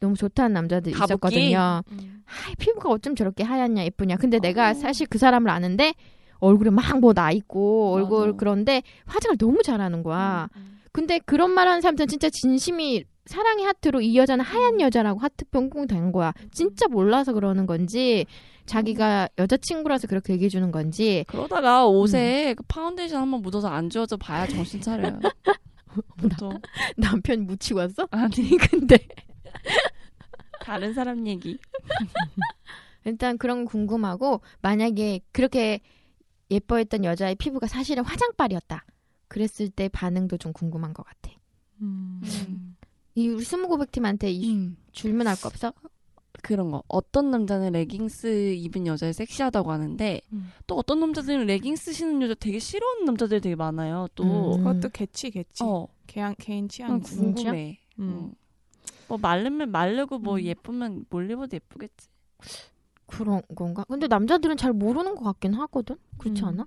너무 좋다는 남자들이 가부키? 있었거든요. 아, 피부가 어쩜 저렇게 하얗냐 예쁘냐. 근데 내가 사실 그 사람을 아는데 얼굴에 막 뭐 나 있고 얼굴 맞아. 그런데 화장을 너무 잘하는 거야. 근데 그런 말 하는 사람들은 진짜 진심이 사랑의 하트로 이 여자는 하얀 여자라고 하트 뿅뿅 된 거야. 진짜 몰라서 그러는 건지 자기가 여자친구라서 그렇게 얘기해 주는 건지 그러다가 옷에 그 파운데이션 한번 묻어서 안 지워져 봐야 정신 차려요. 보통. 남편 묻히고 왔어? 아니, 근데 다른 사람 얘기. 일단 그런 거 궁금하고 만약에 그렇게 예뻐했던 여자의 피부가 사실은 화장빨이었다. 그랬을 때 반응도 좀 궁금한 것 같아. 음. 이 우리 스무고백팀한테 이 질문할 거 없어? 그런 거. 어떤 남자는 레깅스 입은 여자를 섹시하다고 하는데 음. 또 어떤 남자들은 레깅스 신는 여자 되게 싫어하는 남자들이 되게 많아요. 또. 음. 그것도 개치 개치. 어, 개인 개인 취향이지. 궁금해. 음. 음. 뭐 마르면 마르고 뭐 음. 예쁘면 뭘 입어도 예쁘겠지. 그런 건가? 근데 남자들은 잘 모르는 것 같긴 하거든. 그렇지 음. 않아?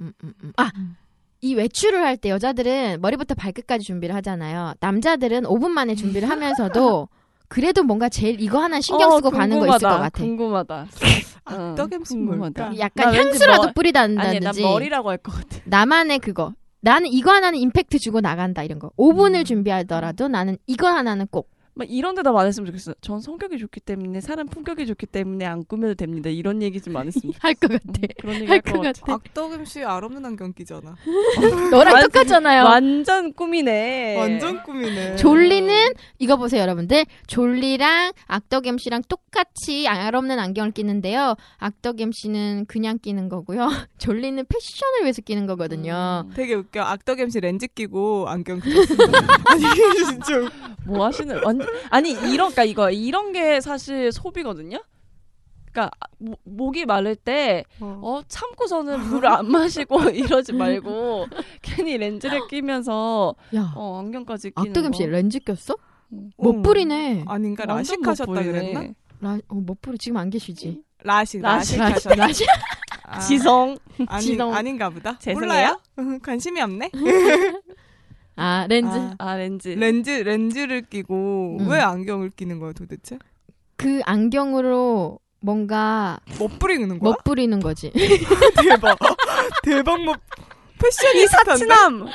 음, 음, 음. 아, 음. 이 외출을 할 때 여자들은 머리부터 발끝까지 준비를 하잖아요. 남자들은 5분 만에 준비를 하면서도 그래도 뭔가 제일 이거 하나 신경 어, 쓰고 가는 거 있을 것 같아. 궁금하다. 어, 악덕 MC 뭘까? 궁금하다. 약간 향수라도 머- 아니, 난 뿌리다든지 머리라고 할 것 같아. 나만의 그거 나는 이거 하나는 임팩트 주고 나간다 이런 거. 5분을 음. 준비하더라도 나는 이거 하나는 꼭. 막 이런 데다 말했으면 좋겠어요. 전 성격이 좋기 때문에 사람 품격이 좋기 때문에 안 꾸며도 됩니다. 이런 얘기 좀 안 했으면 할 것 같아. 좋겠어요. 그런 얘기 할 것 같아. 같아. 악덕 MC 알없는 안경 끼잖아. 너랑 완- 똑같잖아요. 완전 꿈이네. 완전 꿈이네. 졸리는 이거 보세요, 여러분들. 졸리랑 악덕 MC랑 똑같이 알 없는 안경을 끼는데요. 악덕 MC는 그냥 끼는 거고요. 졸리는 패션을 위해서 끼는 거거든요. 음. 되게 웃겨. 악덕 MC 렌즈 끼고 안경 끼었습니다. 아니 진짜. 뭐 하시는 완 아니 이런 그러니까 이거 이런 게 사실 소비거든요. 그러니까 모- 목이 마를 때 어. 어, 참고서는 물을 안 마시고 이러지 말고 괜히 렌즈를 끼면서 야, 어, 안경까지 끼는 악덕 MC 거. 렌즈 꼈어? 음. 멋부리네. 아닌가 완전 라식 하셨다 멋부리네. 그랬나? 라, 어, 멋부리 지금 안 계시지? 라식 라식, 라식 하셨다. 라시? 아, 지성 아니, 지성. 아닌가 보다. 죄송해요. 몰라요? 관심이 없네. 아, 렌즈. 아, 아 렌즈 렌즈 렌즈를 끼고 음. 왜 안경을 끼는 거야 도대체? 그 안경으로 뭔가 멋부리는 거야? 멋부리는 거지. 대박. 대박 멋 패션이 사치남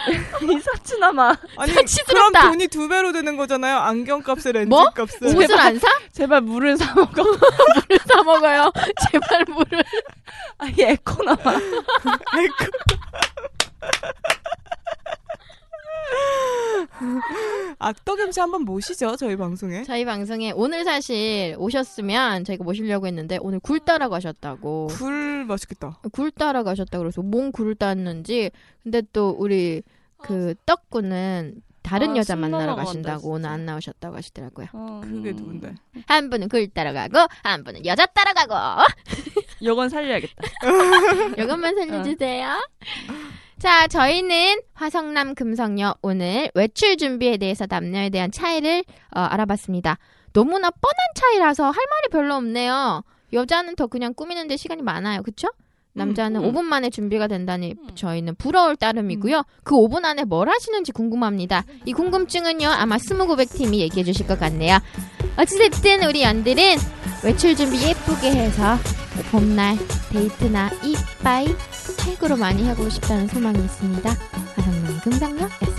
이 사치남아 아니 사치스럽다. 그럼 돈이 두 배로 되는 거잖아요. 안경 값에 렌즈 뭐? 값에. 옷을 안 사? 제발 물을 사 먹어 물을 사 먹어요. 제발 물을. 아이 에코 나와 악덕 MC 한번 모시죠 저희 방송에. 저희 방송에 오늘 사실 오셨으면 저희가 모시려고 했는데 오늘 굴 따러 가셨다고. 굴 맛있겠다. 굴 따러 가셨다고 그래서 뭔 굴을 땄는지 근데 또 우리 그 떡구는 다른 아, 여자 술 만나러 가신다고 오늘. 안 나오셨다고 하시더라고요. 어, 그게 음. 누군데? 한 분은 굴 따러 가고 한 분은 여자 따러 가고 요건 살려야겠다 이것만 살려주세요. 자, 저희는 화성남 금성역 오늘 외출 준비에 대해서 남녀에 대한 차이를 어, 알아봤습니다. 너무나 뻔한 차이라서 할 말이 별로 없네요. 여자는 더 그냥 꾸미는데 시간이 많아요. 그쵸? 남자는 음, 음. 5분 만에 준비가 된다니 저희는 부러울 따름이고요. 그 5분 안에 뭘 하시는지 궁금합니다. 이 궁금증은요 아마 스무고백 팀이 얘기해 주실 것 같네요. 어찌됐든 우리 연들은 외출 준비 예쁘게 해서 봄날 데이트나 이빠이 최고로 많이 하고 싶다는 소망이 있습니다. 화성남 금성녀였습니다.